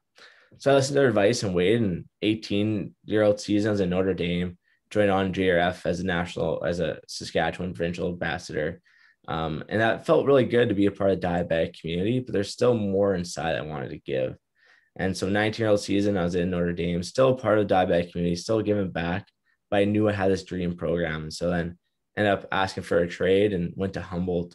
So I listened to their advice and waited. And 18 year old seasons in Notre Dame, joined on JDRF as a national, as a Saskatchewan provincial ambassador. Um, and that felt really good to be a part of the diabetic community, but there's still more inside I wanted to give. And so 19 year old season, I was in Notre Dame, still part of the diabetic community, still giving back, but I knew I had this dream program. And so then ended up asking for a trade and went to Humboldt.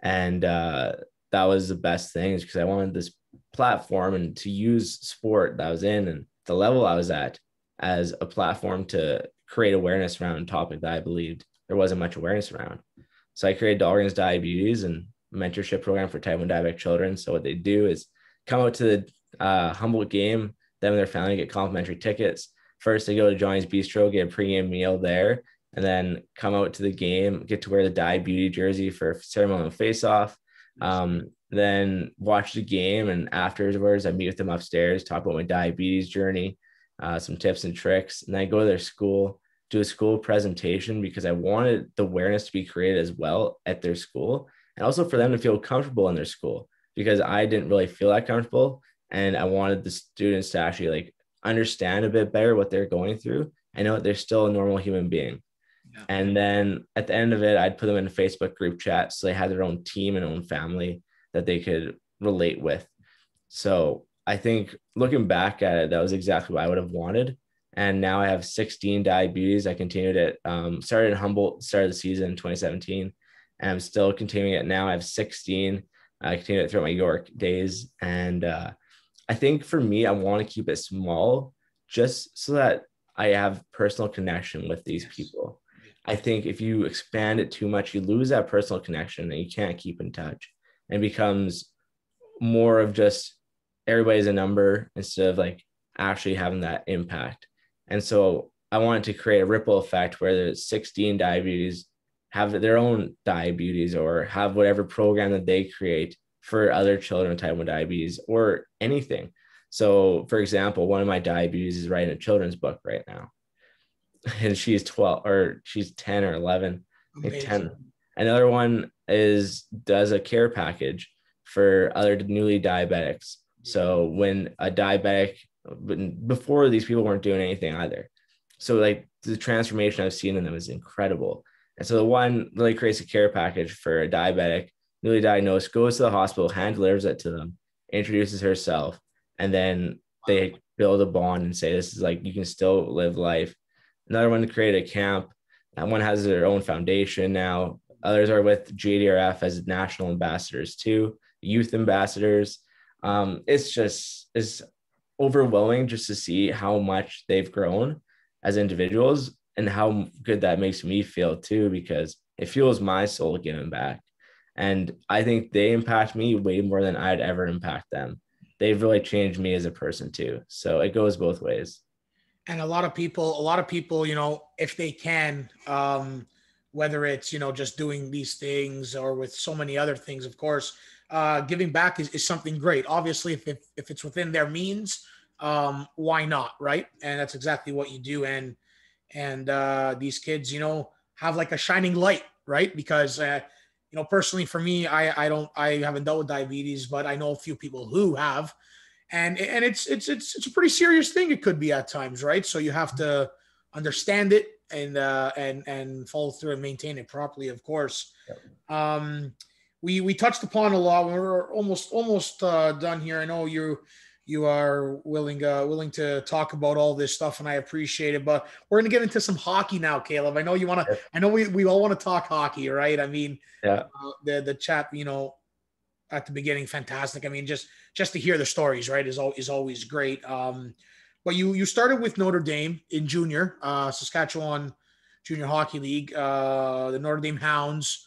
And uh, that was the best thing because I wanted this platform and to use sport that I was in and the level I was at as a platform to create awareness around a topic that I believed there wasn't much awareness around. So I created Dahlgren's Diabetes and mentorship program for type 1 diabetic children. So what they do is come out to the uh, game, them and their family get complimentary tickets. First, they go to Johnny's Bistro, get a pregame meal there, and then come out to the game, get to wear the diabetes jersey for ceremonial face-off. Um, then watch the game, and afterwards, I meet with them upstairs, talk about my diabetes journey, uh, some tips and tricks, and then I go to their school, do a school presentation because I wanted the awareness to be created as well at their school, and also for them to feel comfortable in their school because I didn't really feel that comfortable, and I wanted the students to actually like understand a bit better what they're going through. I know they're still a normal human being. Yeah. And then at the end of it, I'd put them in a Facebook group chat so they had their own team and own family that they could relate with. So I think looking back at it, that was exactly what I would have wanted. And now I have 16 diabetes. I continued it, um, started in Humboldt, started the season in 2017, and I'm still continuing it now. I have 16. I continued it throughout my York days. And uh, I think for me, I want to keep it small just so that I have personal connection with these people. I think if you expand it too much, you lose that personal connection and you can't keep in touch and becomes more of just everybody's a number instead of like actually having that impact. And so I wanted to create a ripple effect where the 16 diabetes have their own diabetes or have whatever program that they create for other children with type 1 diabetes or anything. So, for example, one of my diabetes is writing a children's book right now, and she's 12 or she's 10 or 11, like 10. Another one is does a care package for other newly diabetics. So when a diabetic, before these people weren't doing anything either. So like the transformation I've seen in them is incredible. And so the one really creates a care package for a diabetic, newly diagnosed, goes to the hospital, hand delivers it to them, introduces herself, and then they build a bond and say, this is like, you can still live life. Another one to create a camp. That one has their own foundation now. Others are with JDRF as national ambassadors too, youth ambassadors. Um, it's just it's overwhelming just to see how much they've grown as individuals and how good that makes me feel too, because it fuels my soul giving back. And I think they impact me way more than I'd ever impact them. They've really changed me as a person too. So it goes both ways. And a lot of people, a lot of people, you know, if they can, um, whether it's you know just doing these things or with so many other things of course uh, giving back is, is something great obviously if, if, if it's within their means um, why not right and that's exactly what you do and and uh, these kids you know have like a shining light right because uh, you know personally for me i i don't i haven't dealt with diabetes but i know a few people who have and and it's it's it's it's a pretty serious thing it could be at times right so you have to understand it and uh, and and follow through and maintain it properly. Of course, yep. um, we we touched upon a lot. We're almost almost uh, done here. I know you you are willing uh, willing to talk about all this stuff, and I appreciate it. But we're gonna get into some hockey now, Caleb. I know you want to. I know we, we all want to talk hockey, right? I mean, yeah. Uh, the the chat, you know, at the beginning, fantastic. I mean, just just to hear the stories, right, is all is always great. Um, but you you started with Notre Dame in junior, uh, Saskatchewan Junior Hockey League, uh, the Notre Dame Hounds.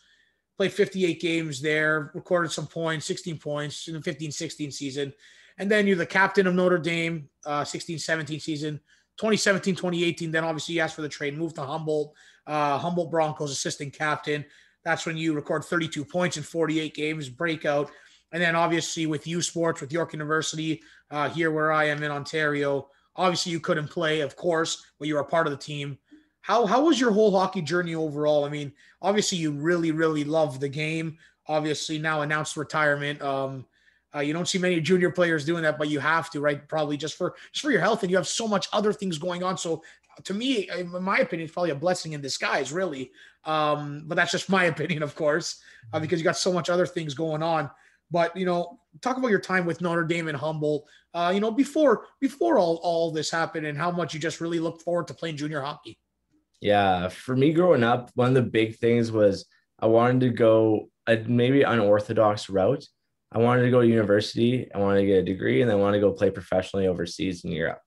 Played 58 games there, recorded some points, 16 points in the 15 16 season. And then you're the captain of Notre Dame, uh, 16 17 season, 2017 2018. Then obviously you asked for the trade, moved to Humboldt, uh, Humboldt Broncos assistant captain. That's when you record 32 points in 48 games, breakout. And then obviously with U Sports, with York University, uh, here where I am in Ontario, obviously you couldn't play, of course, but you were a part of the team. How, how was your whole hockey journey overall? I mean, obviously you really, really love the game. Obviously now announced retirement. Um, uh, you don't see many junior players doing that, but you have to, right? Probably just for just for your health, and you have so much other things going on. So, to me, in my opinion, it's probably a blessing in disguise, really. Um, but that's just my opinion, of course, uh, because you got so much other things going on. But you know, talk about your time with Notre Dame and Humboldt. Uh, you know, before before all all this happened, and how much you just really looked forward to playing junior hockey. Yeah, for me growing up, one of the big things was I wanted to go a maybe unorthodox route I wanted to go to university, I wanted to get a degree, and I wanted to go play professionally overseas in Europe.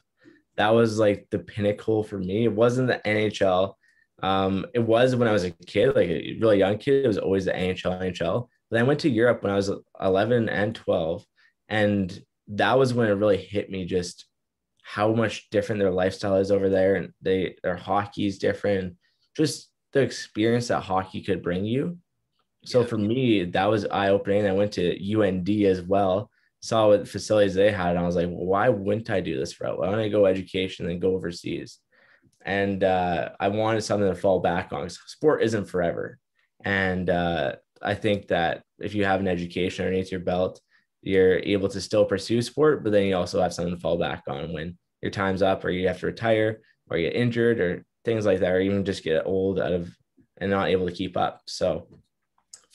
That was like the pinnacle for me. It wasn't the NHL. Um, it was when I was a kid, like a really young kid, it was always the NHL, NHL. But I went to Europe when I was 11 and 12. And that was when it really hit me just how much different their lifestyle is over there. And they their hockey is different. Just the experience that hockey could bring you so yeah. for me, that was eye opening. I went to UND as well, saw what facilities they had, and I was like, well, why wouldn't I do this route? Why don't I go education and go overseas? And uh, I wanted something to fall back on. Sport isn't forever, and uh, I think that if you have an education underneath your belt, you're able to still pursue sport, but then you also have something to fall back on when your time's up, or you have to retire, or get injured, or things like that, or even just get old out of and not able to keep up. So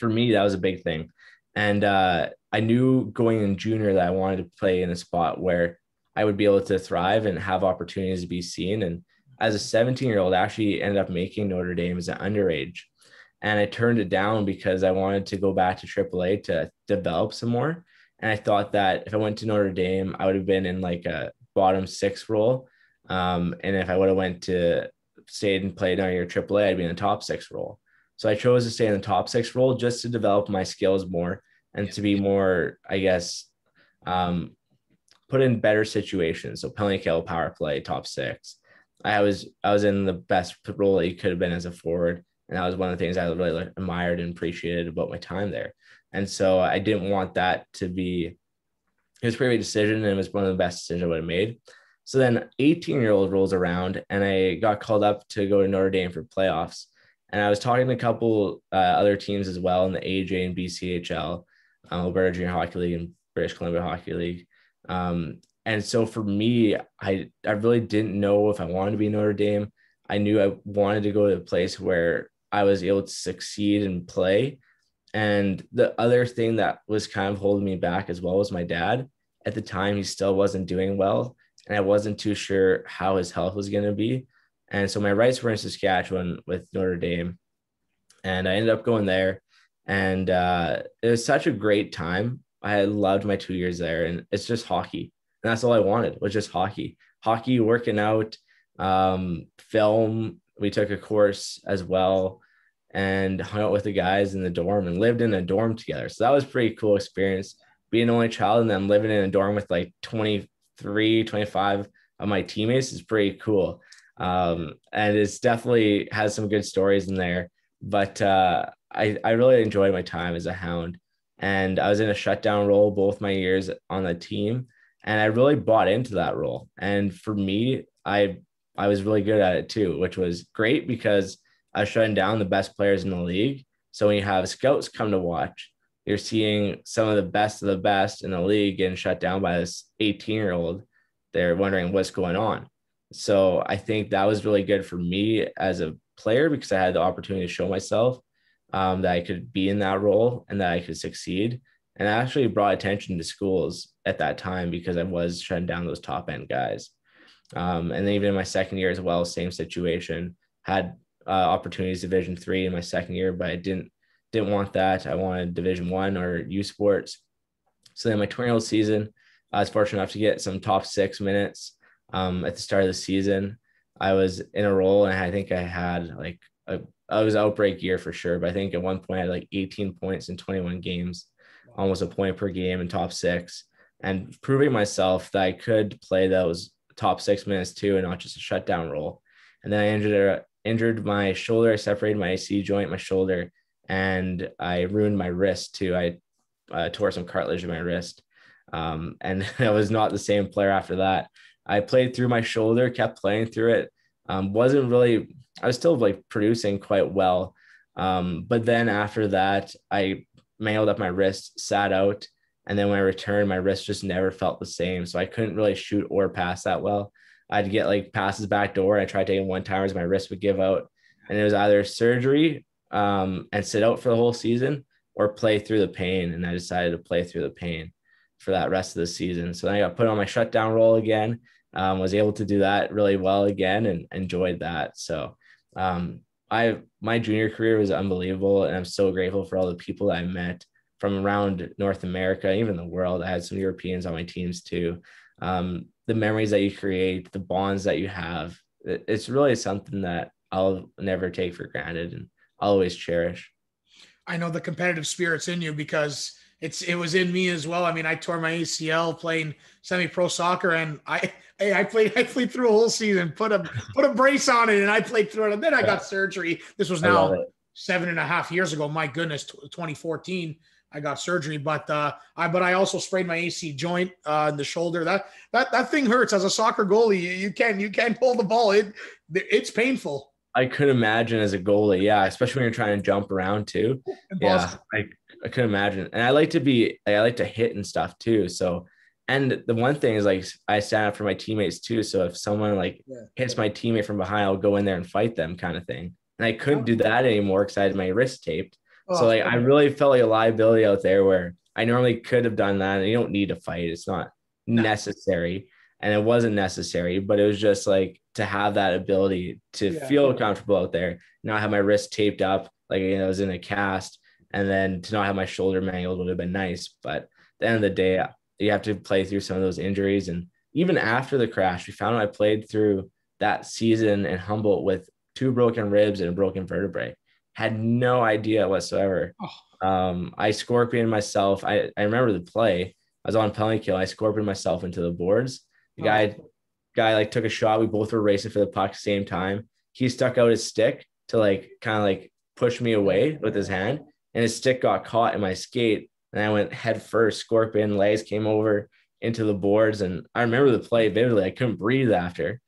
for me, that was a big thing. And uh, I knew going in junior that I wanted to play in a spot where I would be able to thrive and have opportunities to be seen. And as a 17 year old, I actually ended up making Notre Dame as an underage. And I turned it down because I wanted to go back to AAA to develop some more. And I thought that if I went to Notre Dame, I would have been in like a bottom six role. Um, and if I would have went to stayed and played under your AAA, I'd be in the top six role. So I chose to stay in the top six role just to develop my skills more and to be more, I guess, um, put in better situations. So penalty kill, power play, top six. I was I was in the best role that you could have been as a forward, and that was one of the things I really admired and appreciated about my time there. And so I didn't want that to be. It was a pretty big decision, and it was one of the best decisions I would have made. So then, 18 year old rolls around, and I got called up to go to Notre Dame for playoffs. And I was talking to a couple uh, other teams as well in the AJ and BCHL, um, Alberta Junior Hockey League and British Columbia Hockey League. Um, and so for me, I, I really didn't know if I wanted to be Notre Dame. I knew I wanted to go to a place where I was able to succeed and play. And the other thing that was kind of holding me back as well was my dad. At the time, he still wasn't doing well. And I wasn't too sure how his health was going to be. And so my rights were in Saskatchewan with Notre Dame. And I ended up going there. And uh, it was such a great time. I loved my two years there. And it's just hockey. And that's all I wanted was just hockey. Hockey, working out, um, film. We took a course as well and hung out with the guys in the dorm and lived in a dorm together. So that was pretty cool experience. Being an only child and then living in a dorm with like 23, 25 of my teammates is pretty cool. Um, and it's definitely has some good stories in there. But uh, I, I really enjoyed my time as a hound. And I was in a shutdown role both my years on the team. And I really bought into that role. And for me, I I was really good at it too, which was great because I was shutting down the best players in the league. So when you have scouts come to watch, you're seeing some of the best of the best in the league getting shut down by this 18 year old. They're wondering what's going on. So I think that was really good for me as a player because I had the opportunity to show myself um, that I could be in that role and that I could succeed. And I actually brought attention to schools at that time because I was shutting down those top end guys. Um, and then even in my second year as well, same situation. Had uh, opportunities Division three in my second year, but I didn't didn't want that. I wanted Division one or U Sports. So then my 20 year old season, I was fortunate enough to get some top six minutes um, at the start of the season. I was in a role, and I think I had like a I was outbreak year for sure. But I think at one point I had like 18 points in 21 games, almost a point per game in top six, and proving myself that I could play those top six minutes too, and not just a shutdown role. And then I injured injured my shoulder. I separated my AC joint, my shoulder, and I ruined my wrist too. I uh, tore some cartilage in my wrist. Um, and I was not the same player after that. I played through my shoulder, kept playing through it. Um, wasn't really, I was still like producing quite well. Um, but then after that, I mailed up my wrist, sat out. And then when I returned, my wrist just never felt the same. So I couldn't really shoot or pass that well. I'd get like passes back door. I tried taking one timers, my wrist would give out. And it was either surgery um, and sit out for the whole season or play through the pain. And I decided to play through the pain for that rest of the season. So then I got put on my shutdown role again. Um, was able to do that really well again and enjoyed that. So um, I my junior career was unbelievable, and I'm so grateful for all the people I met from around North America, even the world. I had some Europeans on my teams too. Um, the memories that you create, the bonds that you have, it's really something that I'll never take for granted and I'll always cherish. I know the competitive spirits in you because it's it was in me as well. I mean, I tore my ACL playing semi-pro soccer, and I hey, I played I played through a whole season, put a put a brace on it, and I played through it. And then I got surgery. This was now seven and a half years ago. My goodness, 2014. I got surgery, but uh, I but I also sprained my AC joint uh, in the shoulder. That that that thing hurts as a soccer goalie. You, you can't you can't hold the ball. It it's painful. I could imagine as a goalie, yeah, especially when you're trying to jump around too. Yeah, I, I could imagine. And I like to be, I like to hit and stuff too. So, and the one thing is like I stand up for my teammates too. So if someone like yeah. hits my teammate from behind, I'll go in there and fight them, kind of thing. And I couldn't do oh. that anymore because I had my wrist taped. Oh, so like I really felt like a liability out there where I normally could have done that. And you don't need to fight; it's not necessary and it wasn't necessary, but it was just like to have that ability to yeah. feel comfortable out there, not have my wrist taped up like you know, I was in a cast, and then to not have my shoulder mangled would have been nice. But at the end of the day, you have to play through some of those injuries. And even after the crash, we found I played through that season in Humboldt with two broken ribs and a broken vertebrae. Had no idea whatsoever. Oh. Um, I scorpioned myself. I, I remember the play. I was on penalty kill. I scorpioned myself into the boards the guy, guy like took a shot. We both were racing for the puck at the same time. He stuck out his stick to like kind of like push me away with his hand, and his stick got caught in my skate, and I went head first. Scorpion legs came over into the boards, and I remember the play vividly. I couldn't breathe after.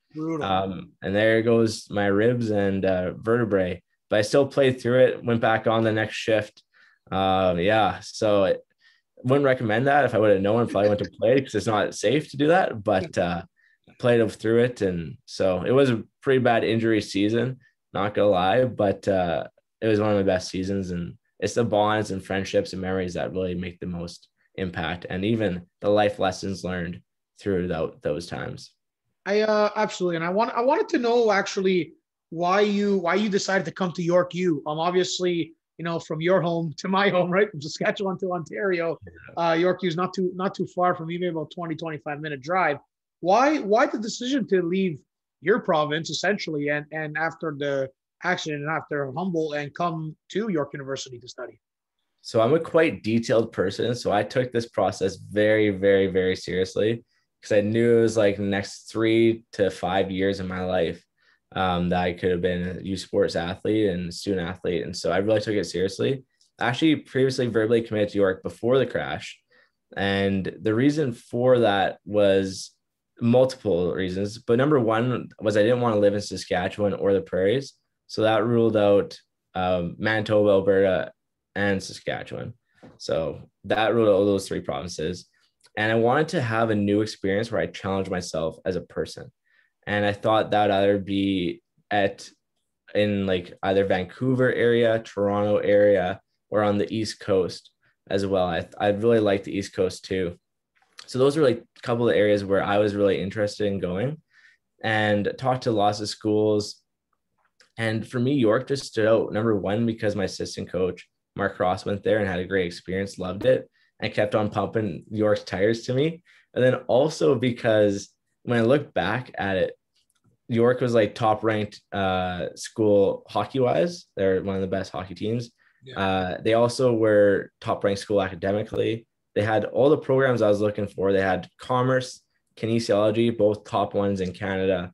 Um, and there goes my ribs and uh, vertebrae. But I still played through it. Went back on the next shift. Uh, yeah, so it, wouldn't recommend that if I would have known if I went to play because it's not safe to do that. But uh, played through it, and so it was a pretty bad injury season. Not gonna lie, but uh, it was one of my best seasons, and it's the bonds and friendships and memories that really make the most impact, and even the life lessons learned through those times. I uh, absolutely, and I want I wanted to know actually why you why you decided to come to York U. Um, obviously you know, from your home to my home, right? From Saskatchewan to Ontario. Uh, York U is not too not too far from even about 20, 25 minute drive. Why why the decision to leave your province essentially and and after the accident and after Humboldt and come to York University to study? So I'm a quite detailed person. So I took this process very, very, very seriously because I knew it was like the next three to five years of my life um, that I could have been a U sports athlete and student athlete. And so I really took it seriously. I actually previously verbally committed to York before the crash. And the reason for that was multiple reasons. But number one was I didn't want to live in Saskatchewan or the prairies. So that ruled out um, Manitoba, Alberta, and Saskatchewan. So that ruled out those three provinces. And I wanted to have a new experience where I challenged myself as a person and I thought that either be at in like either Vancouver area, Toronto area, or on the East Coast as well. I I really like the East Coast too. so those were like a couple of areas where I was really interested in going and talked to lots of schools. And for me, York just stood out number one because my assistant coach, Mark Cross, went there and had a great experience, loved it, and kept on pumping York's tires to me. And then also because when I look back at it, York was like top ranked uh, school hockey wise. They're one of the best hockey teams. Yeah. Uh, they also were top ranked school academically. They had all the programs I was looking for. They had commerce, kinesiology, both top ones in Canada.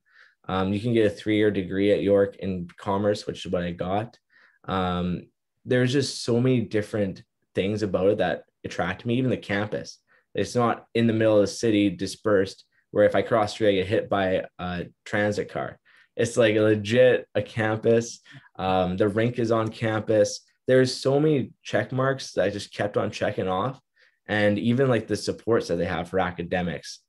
Um, you can get a three year degree at York in commerce, which is what I got. Um, there's just so many different things about it that attract me, even the campus. It's not in the middle of the city dispersed, where if I cross street, I get hit by a transit car. It's like a legit a campus. Um, the rink is on campus. There's so many check marks that I just kept on checking off and even like the supports that they have for academics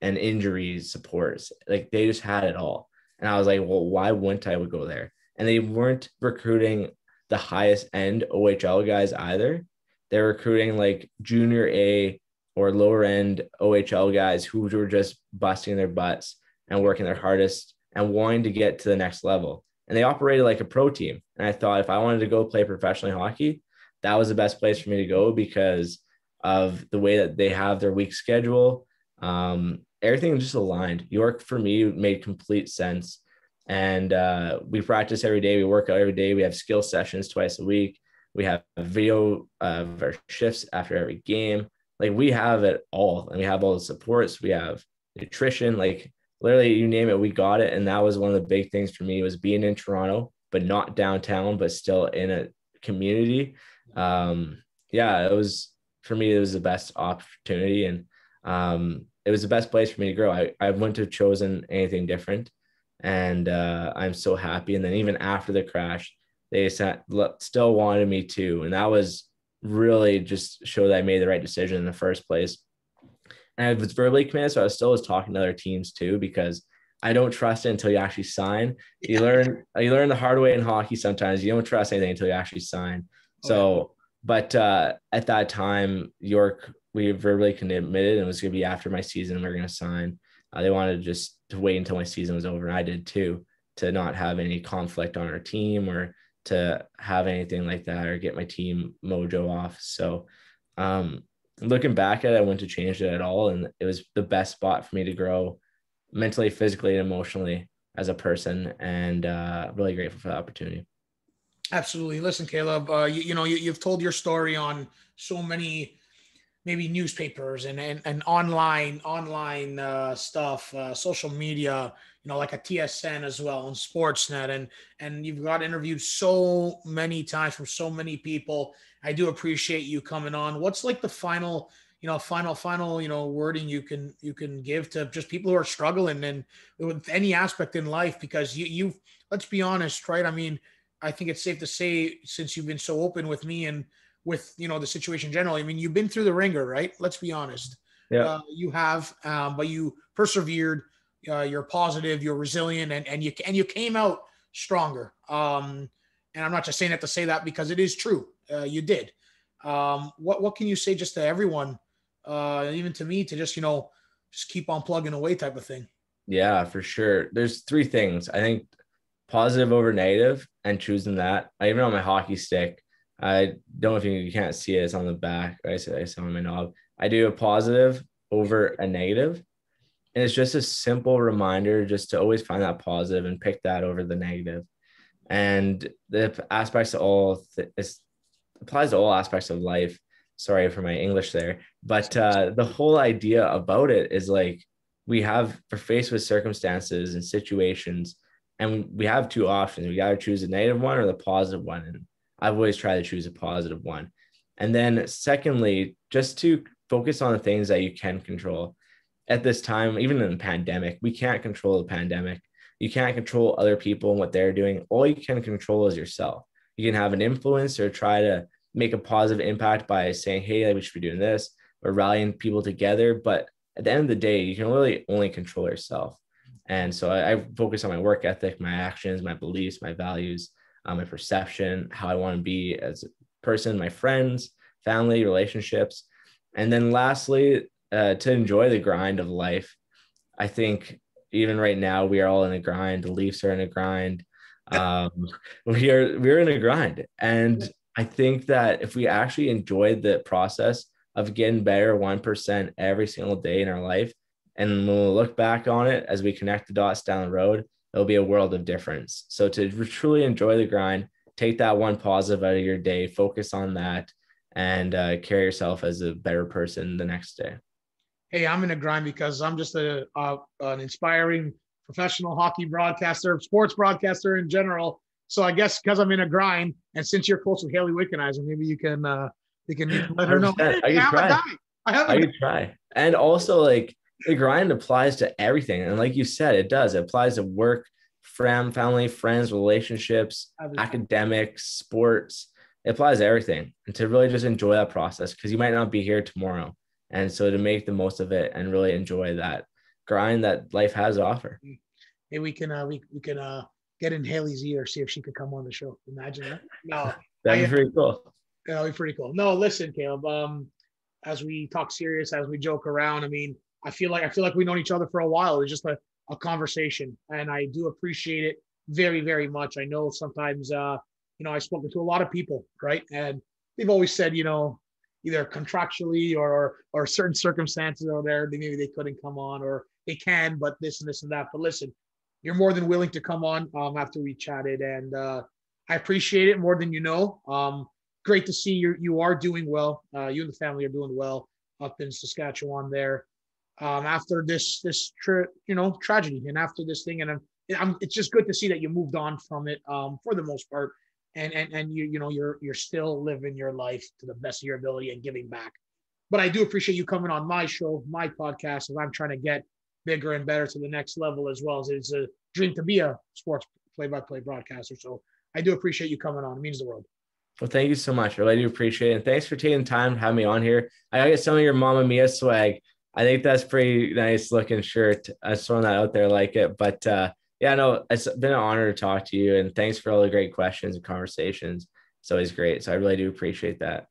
and injuries supports like they just had it all. And i was like well why wouldn't i would go there? And they weren't recruiting the highest end ohl guys either. They're recruiting like junior a or lower end ohl guys who were just busting their butts and working their hardest and wanting to get to the next level. And they operated like a pro team. And i thought if i wanted to go play professionally hockey that was the best place for me to go because of the way that they have their week schedule. Um, everything just aligned. York for me made complete sense. And uh, we practice every day. We work out every day. We have skill sessions twice a week. We have video of our shifts after every game. Like we have it all, and we have all the supports. We have nutrition. Like literally, you name it, we got it. And that was one of the big things for me was being in Toronto, but not downtown, but still in a community. Um, yeah, it was for me, it was the best opportunity and um, it was the best place for me to grow. I, I wouldn't have chosen anything different. And uh, I'm so happy. And then even after the crash, they sat, still wanted me to. And that was really just show that I made the right decision in the first place. And I was verbally committed. So I was still was talking to other teams too, because I don't trust it until you actually sign. You learn you learn the hard way in hockey sometimes. You don't trust anything until you actually sign. So but uh, at that time, York, we verbally committed and it was going to be after my season. We are going to sign. Uh, they wanted just to wait until my season was over. And I did too, to not have any conflict on our team or to have anything like that or get my team mojo off. So, um, looking back at it, I wouldn't have changed it at all. And it was the best spot for me to grow mentally, physically, and emotionally as a person. And uh, really grateful for the opportunity. Absolutely. Listen, Caleb, uh, you, you know, you, have told your story on so many maybe newspapers and, and, and online, online uh, stuff, uh, social media, you know, like a TSN as well and Sportsnet. And, and you've got interviewed so many times from so many people. I do appreciate you coming on. What's like the final, you know, final, final, you know, wording you can, you can give to just people who are struggling and with any aspect in life, because you, you, let's be honest, right? I mean, I think it's safe to say, since you've been so open with me and with you know the situation generally, I mean, you've been through the ringer, right? Let's be honest. Yeah, uh, you have, um, but you persevered. Uh, you're positive. You're resilient, and and you and you came out stronger. Um, and I'm not just saying that to say that because it is true. Uh, you did. Um, what what can you say just to everyone, uh, even to me, to just you know just keep on plugging away type of thing? Yeah, for sure. There's three things. I think positive over negative and choosing that. I even on my hockey stick, I don't know if you, you can't see it, it's on the back. I said I saw my knob. I do a positive over a. And it's just a simple reminder just to always find that positive and pick that over the negative. And the aspects of all th- applies to all aspects of life. Sorry for my English there, but uh, the whole idea about it is like we have we're faced with circumstances and situations and we have two options. We got to choose the negative one or the positive one. And I've always tried to choose a positive one. And then, secondly, just to focus on the things that you can control. At this time, even in the pandemic, we can't control the pandemic. You can't control other people and what they're doing. All you can control is yourself. You can have an influence or try to make a positive impact by saying, hey, we should be doing this or rallying people together. But at the end of the day, you can really only control yourself. And so I, I focus on my work ethic, my actions, my beliefs, my values, um, my perception, how I want to be as a person, my friends, family, relationships. And then lastly, uh, to enjoy the grind of life. I think even right now we are all in a grind. The Leafs are in a grind. Um, we are we're in a grind, and I think that if we actually enjoy the process of getting better one percent every single day in our life, and when we look back on it as we connect the dots down the road, it'll be a world of difference. So to truly enjoy the grind, take that one positive out of your day, focus on that, and uh, carry yourself as a better person the next day hey, I'm in a grind because I'm just a, an inspiring professional hockey broadcaster, sports broadcaster in general. So I guess because I'm in a grind, and since you're close with Hayley Wickenheiser, maybe you can uh, you can let her know. Hey, I can try. I have I can try. And also, like the grind applies to everything, and like you said, it does. It applies to work, friend, family, friends, relationships, academics, sports. It applies to everything, and to really just enjoy that process because you might not be here tomorrow and so to make the most of it and really enjoy that grind that life has to offer. Maybe we can uh, we, we can uh, get in Hayley's ear, see if she could come on the show. Imagine that. No, that'd be pretty cool. That'd be pretty cool. No, listen, Kaleb. Um, as we talk serious, as we joke around, I mean, I feel like I feel like we've known each other for a while. It was just a, a conversation, and I do appreciate it very, very much. I know sometimes, uh, you know, I've spoken to a lot of people, right, and they've always said, you know, either contractually or, or certain circumstances are there maybe they couldn't come on or they can but this and this and that. But listen you're more than willing to come on um, after we chatted and uh, i appreciate it more than you know. Um, great to see you you are doing well. Uh, you and the family are doing well up in saskatchewan there um, after this this tra- you know tragedy and after this thing and I'm, I'm, it's just good to see that you moved on from it um, for the most part and and and you you know you're you're still living your life to the best of your ability and giving back. But I do appreciate you coming on my show, my podcast, as I'm trying to get bigger and better to the next level as well as it's a dream to be a sports play-by-play broadcaster. So I do appreciate you coming on. It means the world. Well, thank you so much. I really do appreciate it. And thanks for taking time to have me on here. I got some of your Mamma Mia swag. I think that's pretty nice looking shirt. I was throwing that out there like it. But uh, yeah, no, it's been an honor to talk to you, and thanks for all the great questions and conversations. It's always great. So I really do appreciate that.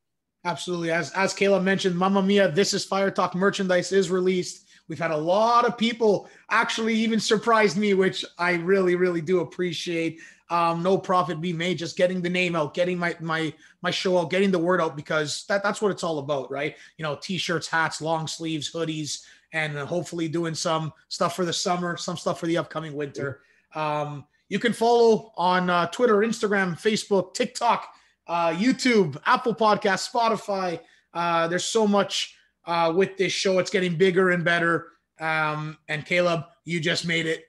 Absolutely. As as Kaleb mentioned, Mamma Mia, this is Fire Talk merchandise is released. We've had a lot of people actually even surprised me, which I really, really do appreciate. Um, no profit be made, just getting the name out, getting my my my show out, getting the word out because that, that's what it's all about, right? You know, t-shirts, hats, long sleeves, hoodies, and hopefully doing some stuff for the summer, some stuff for the upcoming winter. Um, you can follow on uh, Twitter, Instagram, Facebook, TikTok, uh, YouTube, Apple Podcast, Spotify. Uh, there's so much uh, with this show. It's getting bigger and better. Um, and Kaleb, you just made it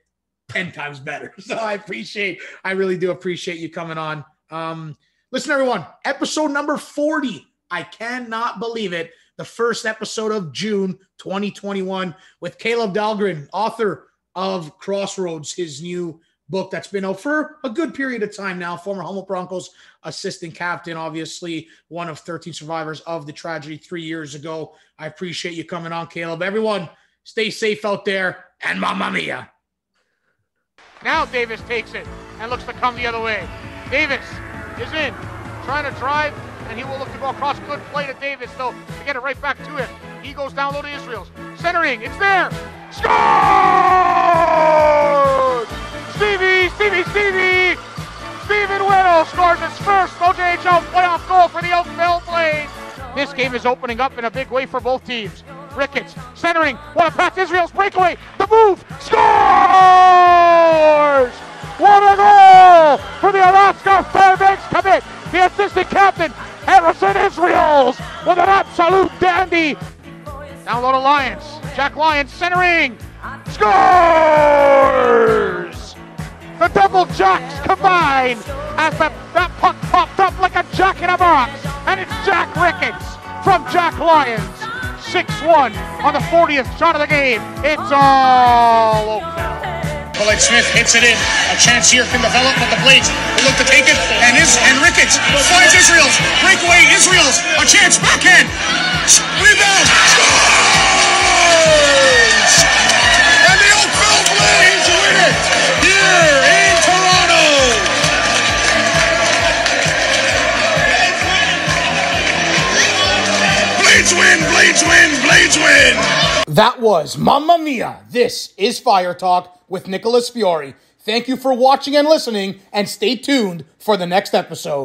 10 times better. So I appreciate, I really do appreciate you coming on. Um, listen, everyone, episode number 40. I cannot believe it the first episode of June 2021 with Kaleb Dahlgren, author of Crossroads, his new book that's been out for a good period of time now. Former Humboldt Broncos assistant captain, obviously one of 13 survivors of the tragedy three years ago. I appreciate you coming on, Kaleb. Everyone, stay safe out there and mamma mia. Now Davis takes it and looks to come the other way. Davis is in, trying to drive and he will look to go across. Good play to Davis, though, to get it right back to him. He goes down low to Israels. Centering, it's there. Score! Stevie, Stevie, Stevie! Stephen Whittle scores his first OJHL playoff goal for the Oakville Blades. This game is opening up in a big way for both teams. Ricketts centering. What a pass! Israels breakaway. The move. Scores! What a goal for the Alaska Fairbanks commit. The assistant captain Harrison Israels with an absolute dandy. Down low to Lyons. Jack Lyons centering. Scores! The double jacks combine as the, that puck popped up like a jack in a box. And it's Jack Ricketts from Jack Lyons. 6-1 on the 40th shot of the game. It's oh, all Oakville. Colette Smith hits it in. A chance here can develop, but the Blades will look to take it. And is and Ricketts finds Israels. Breakaway Israels. A chance backhand. Rebound. Scores! Win, Blades win, Blades win. That was Mamma Mia. This is Fire Talk with Nicholas Fiore. Thank you for watching and listening, and stay tuned for the next episode.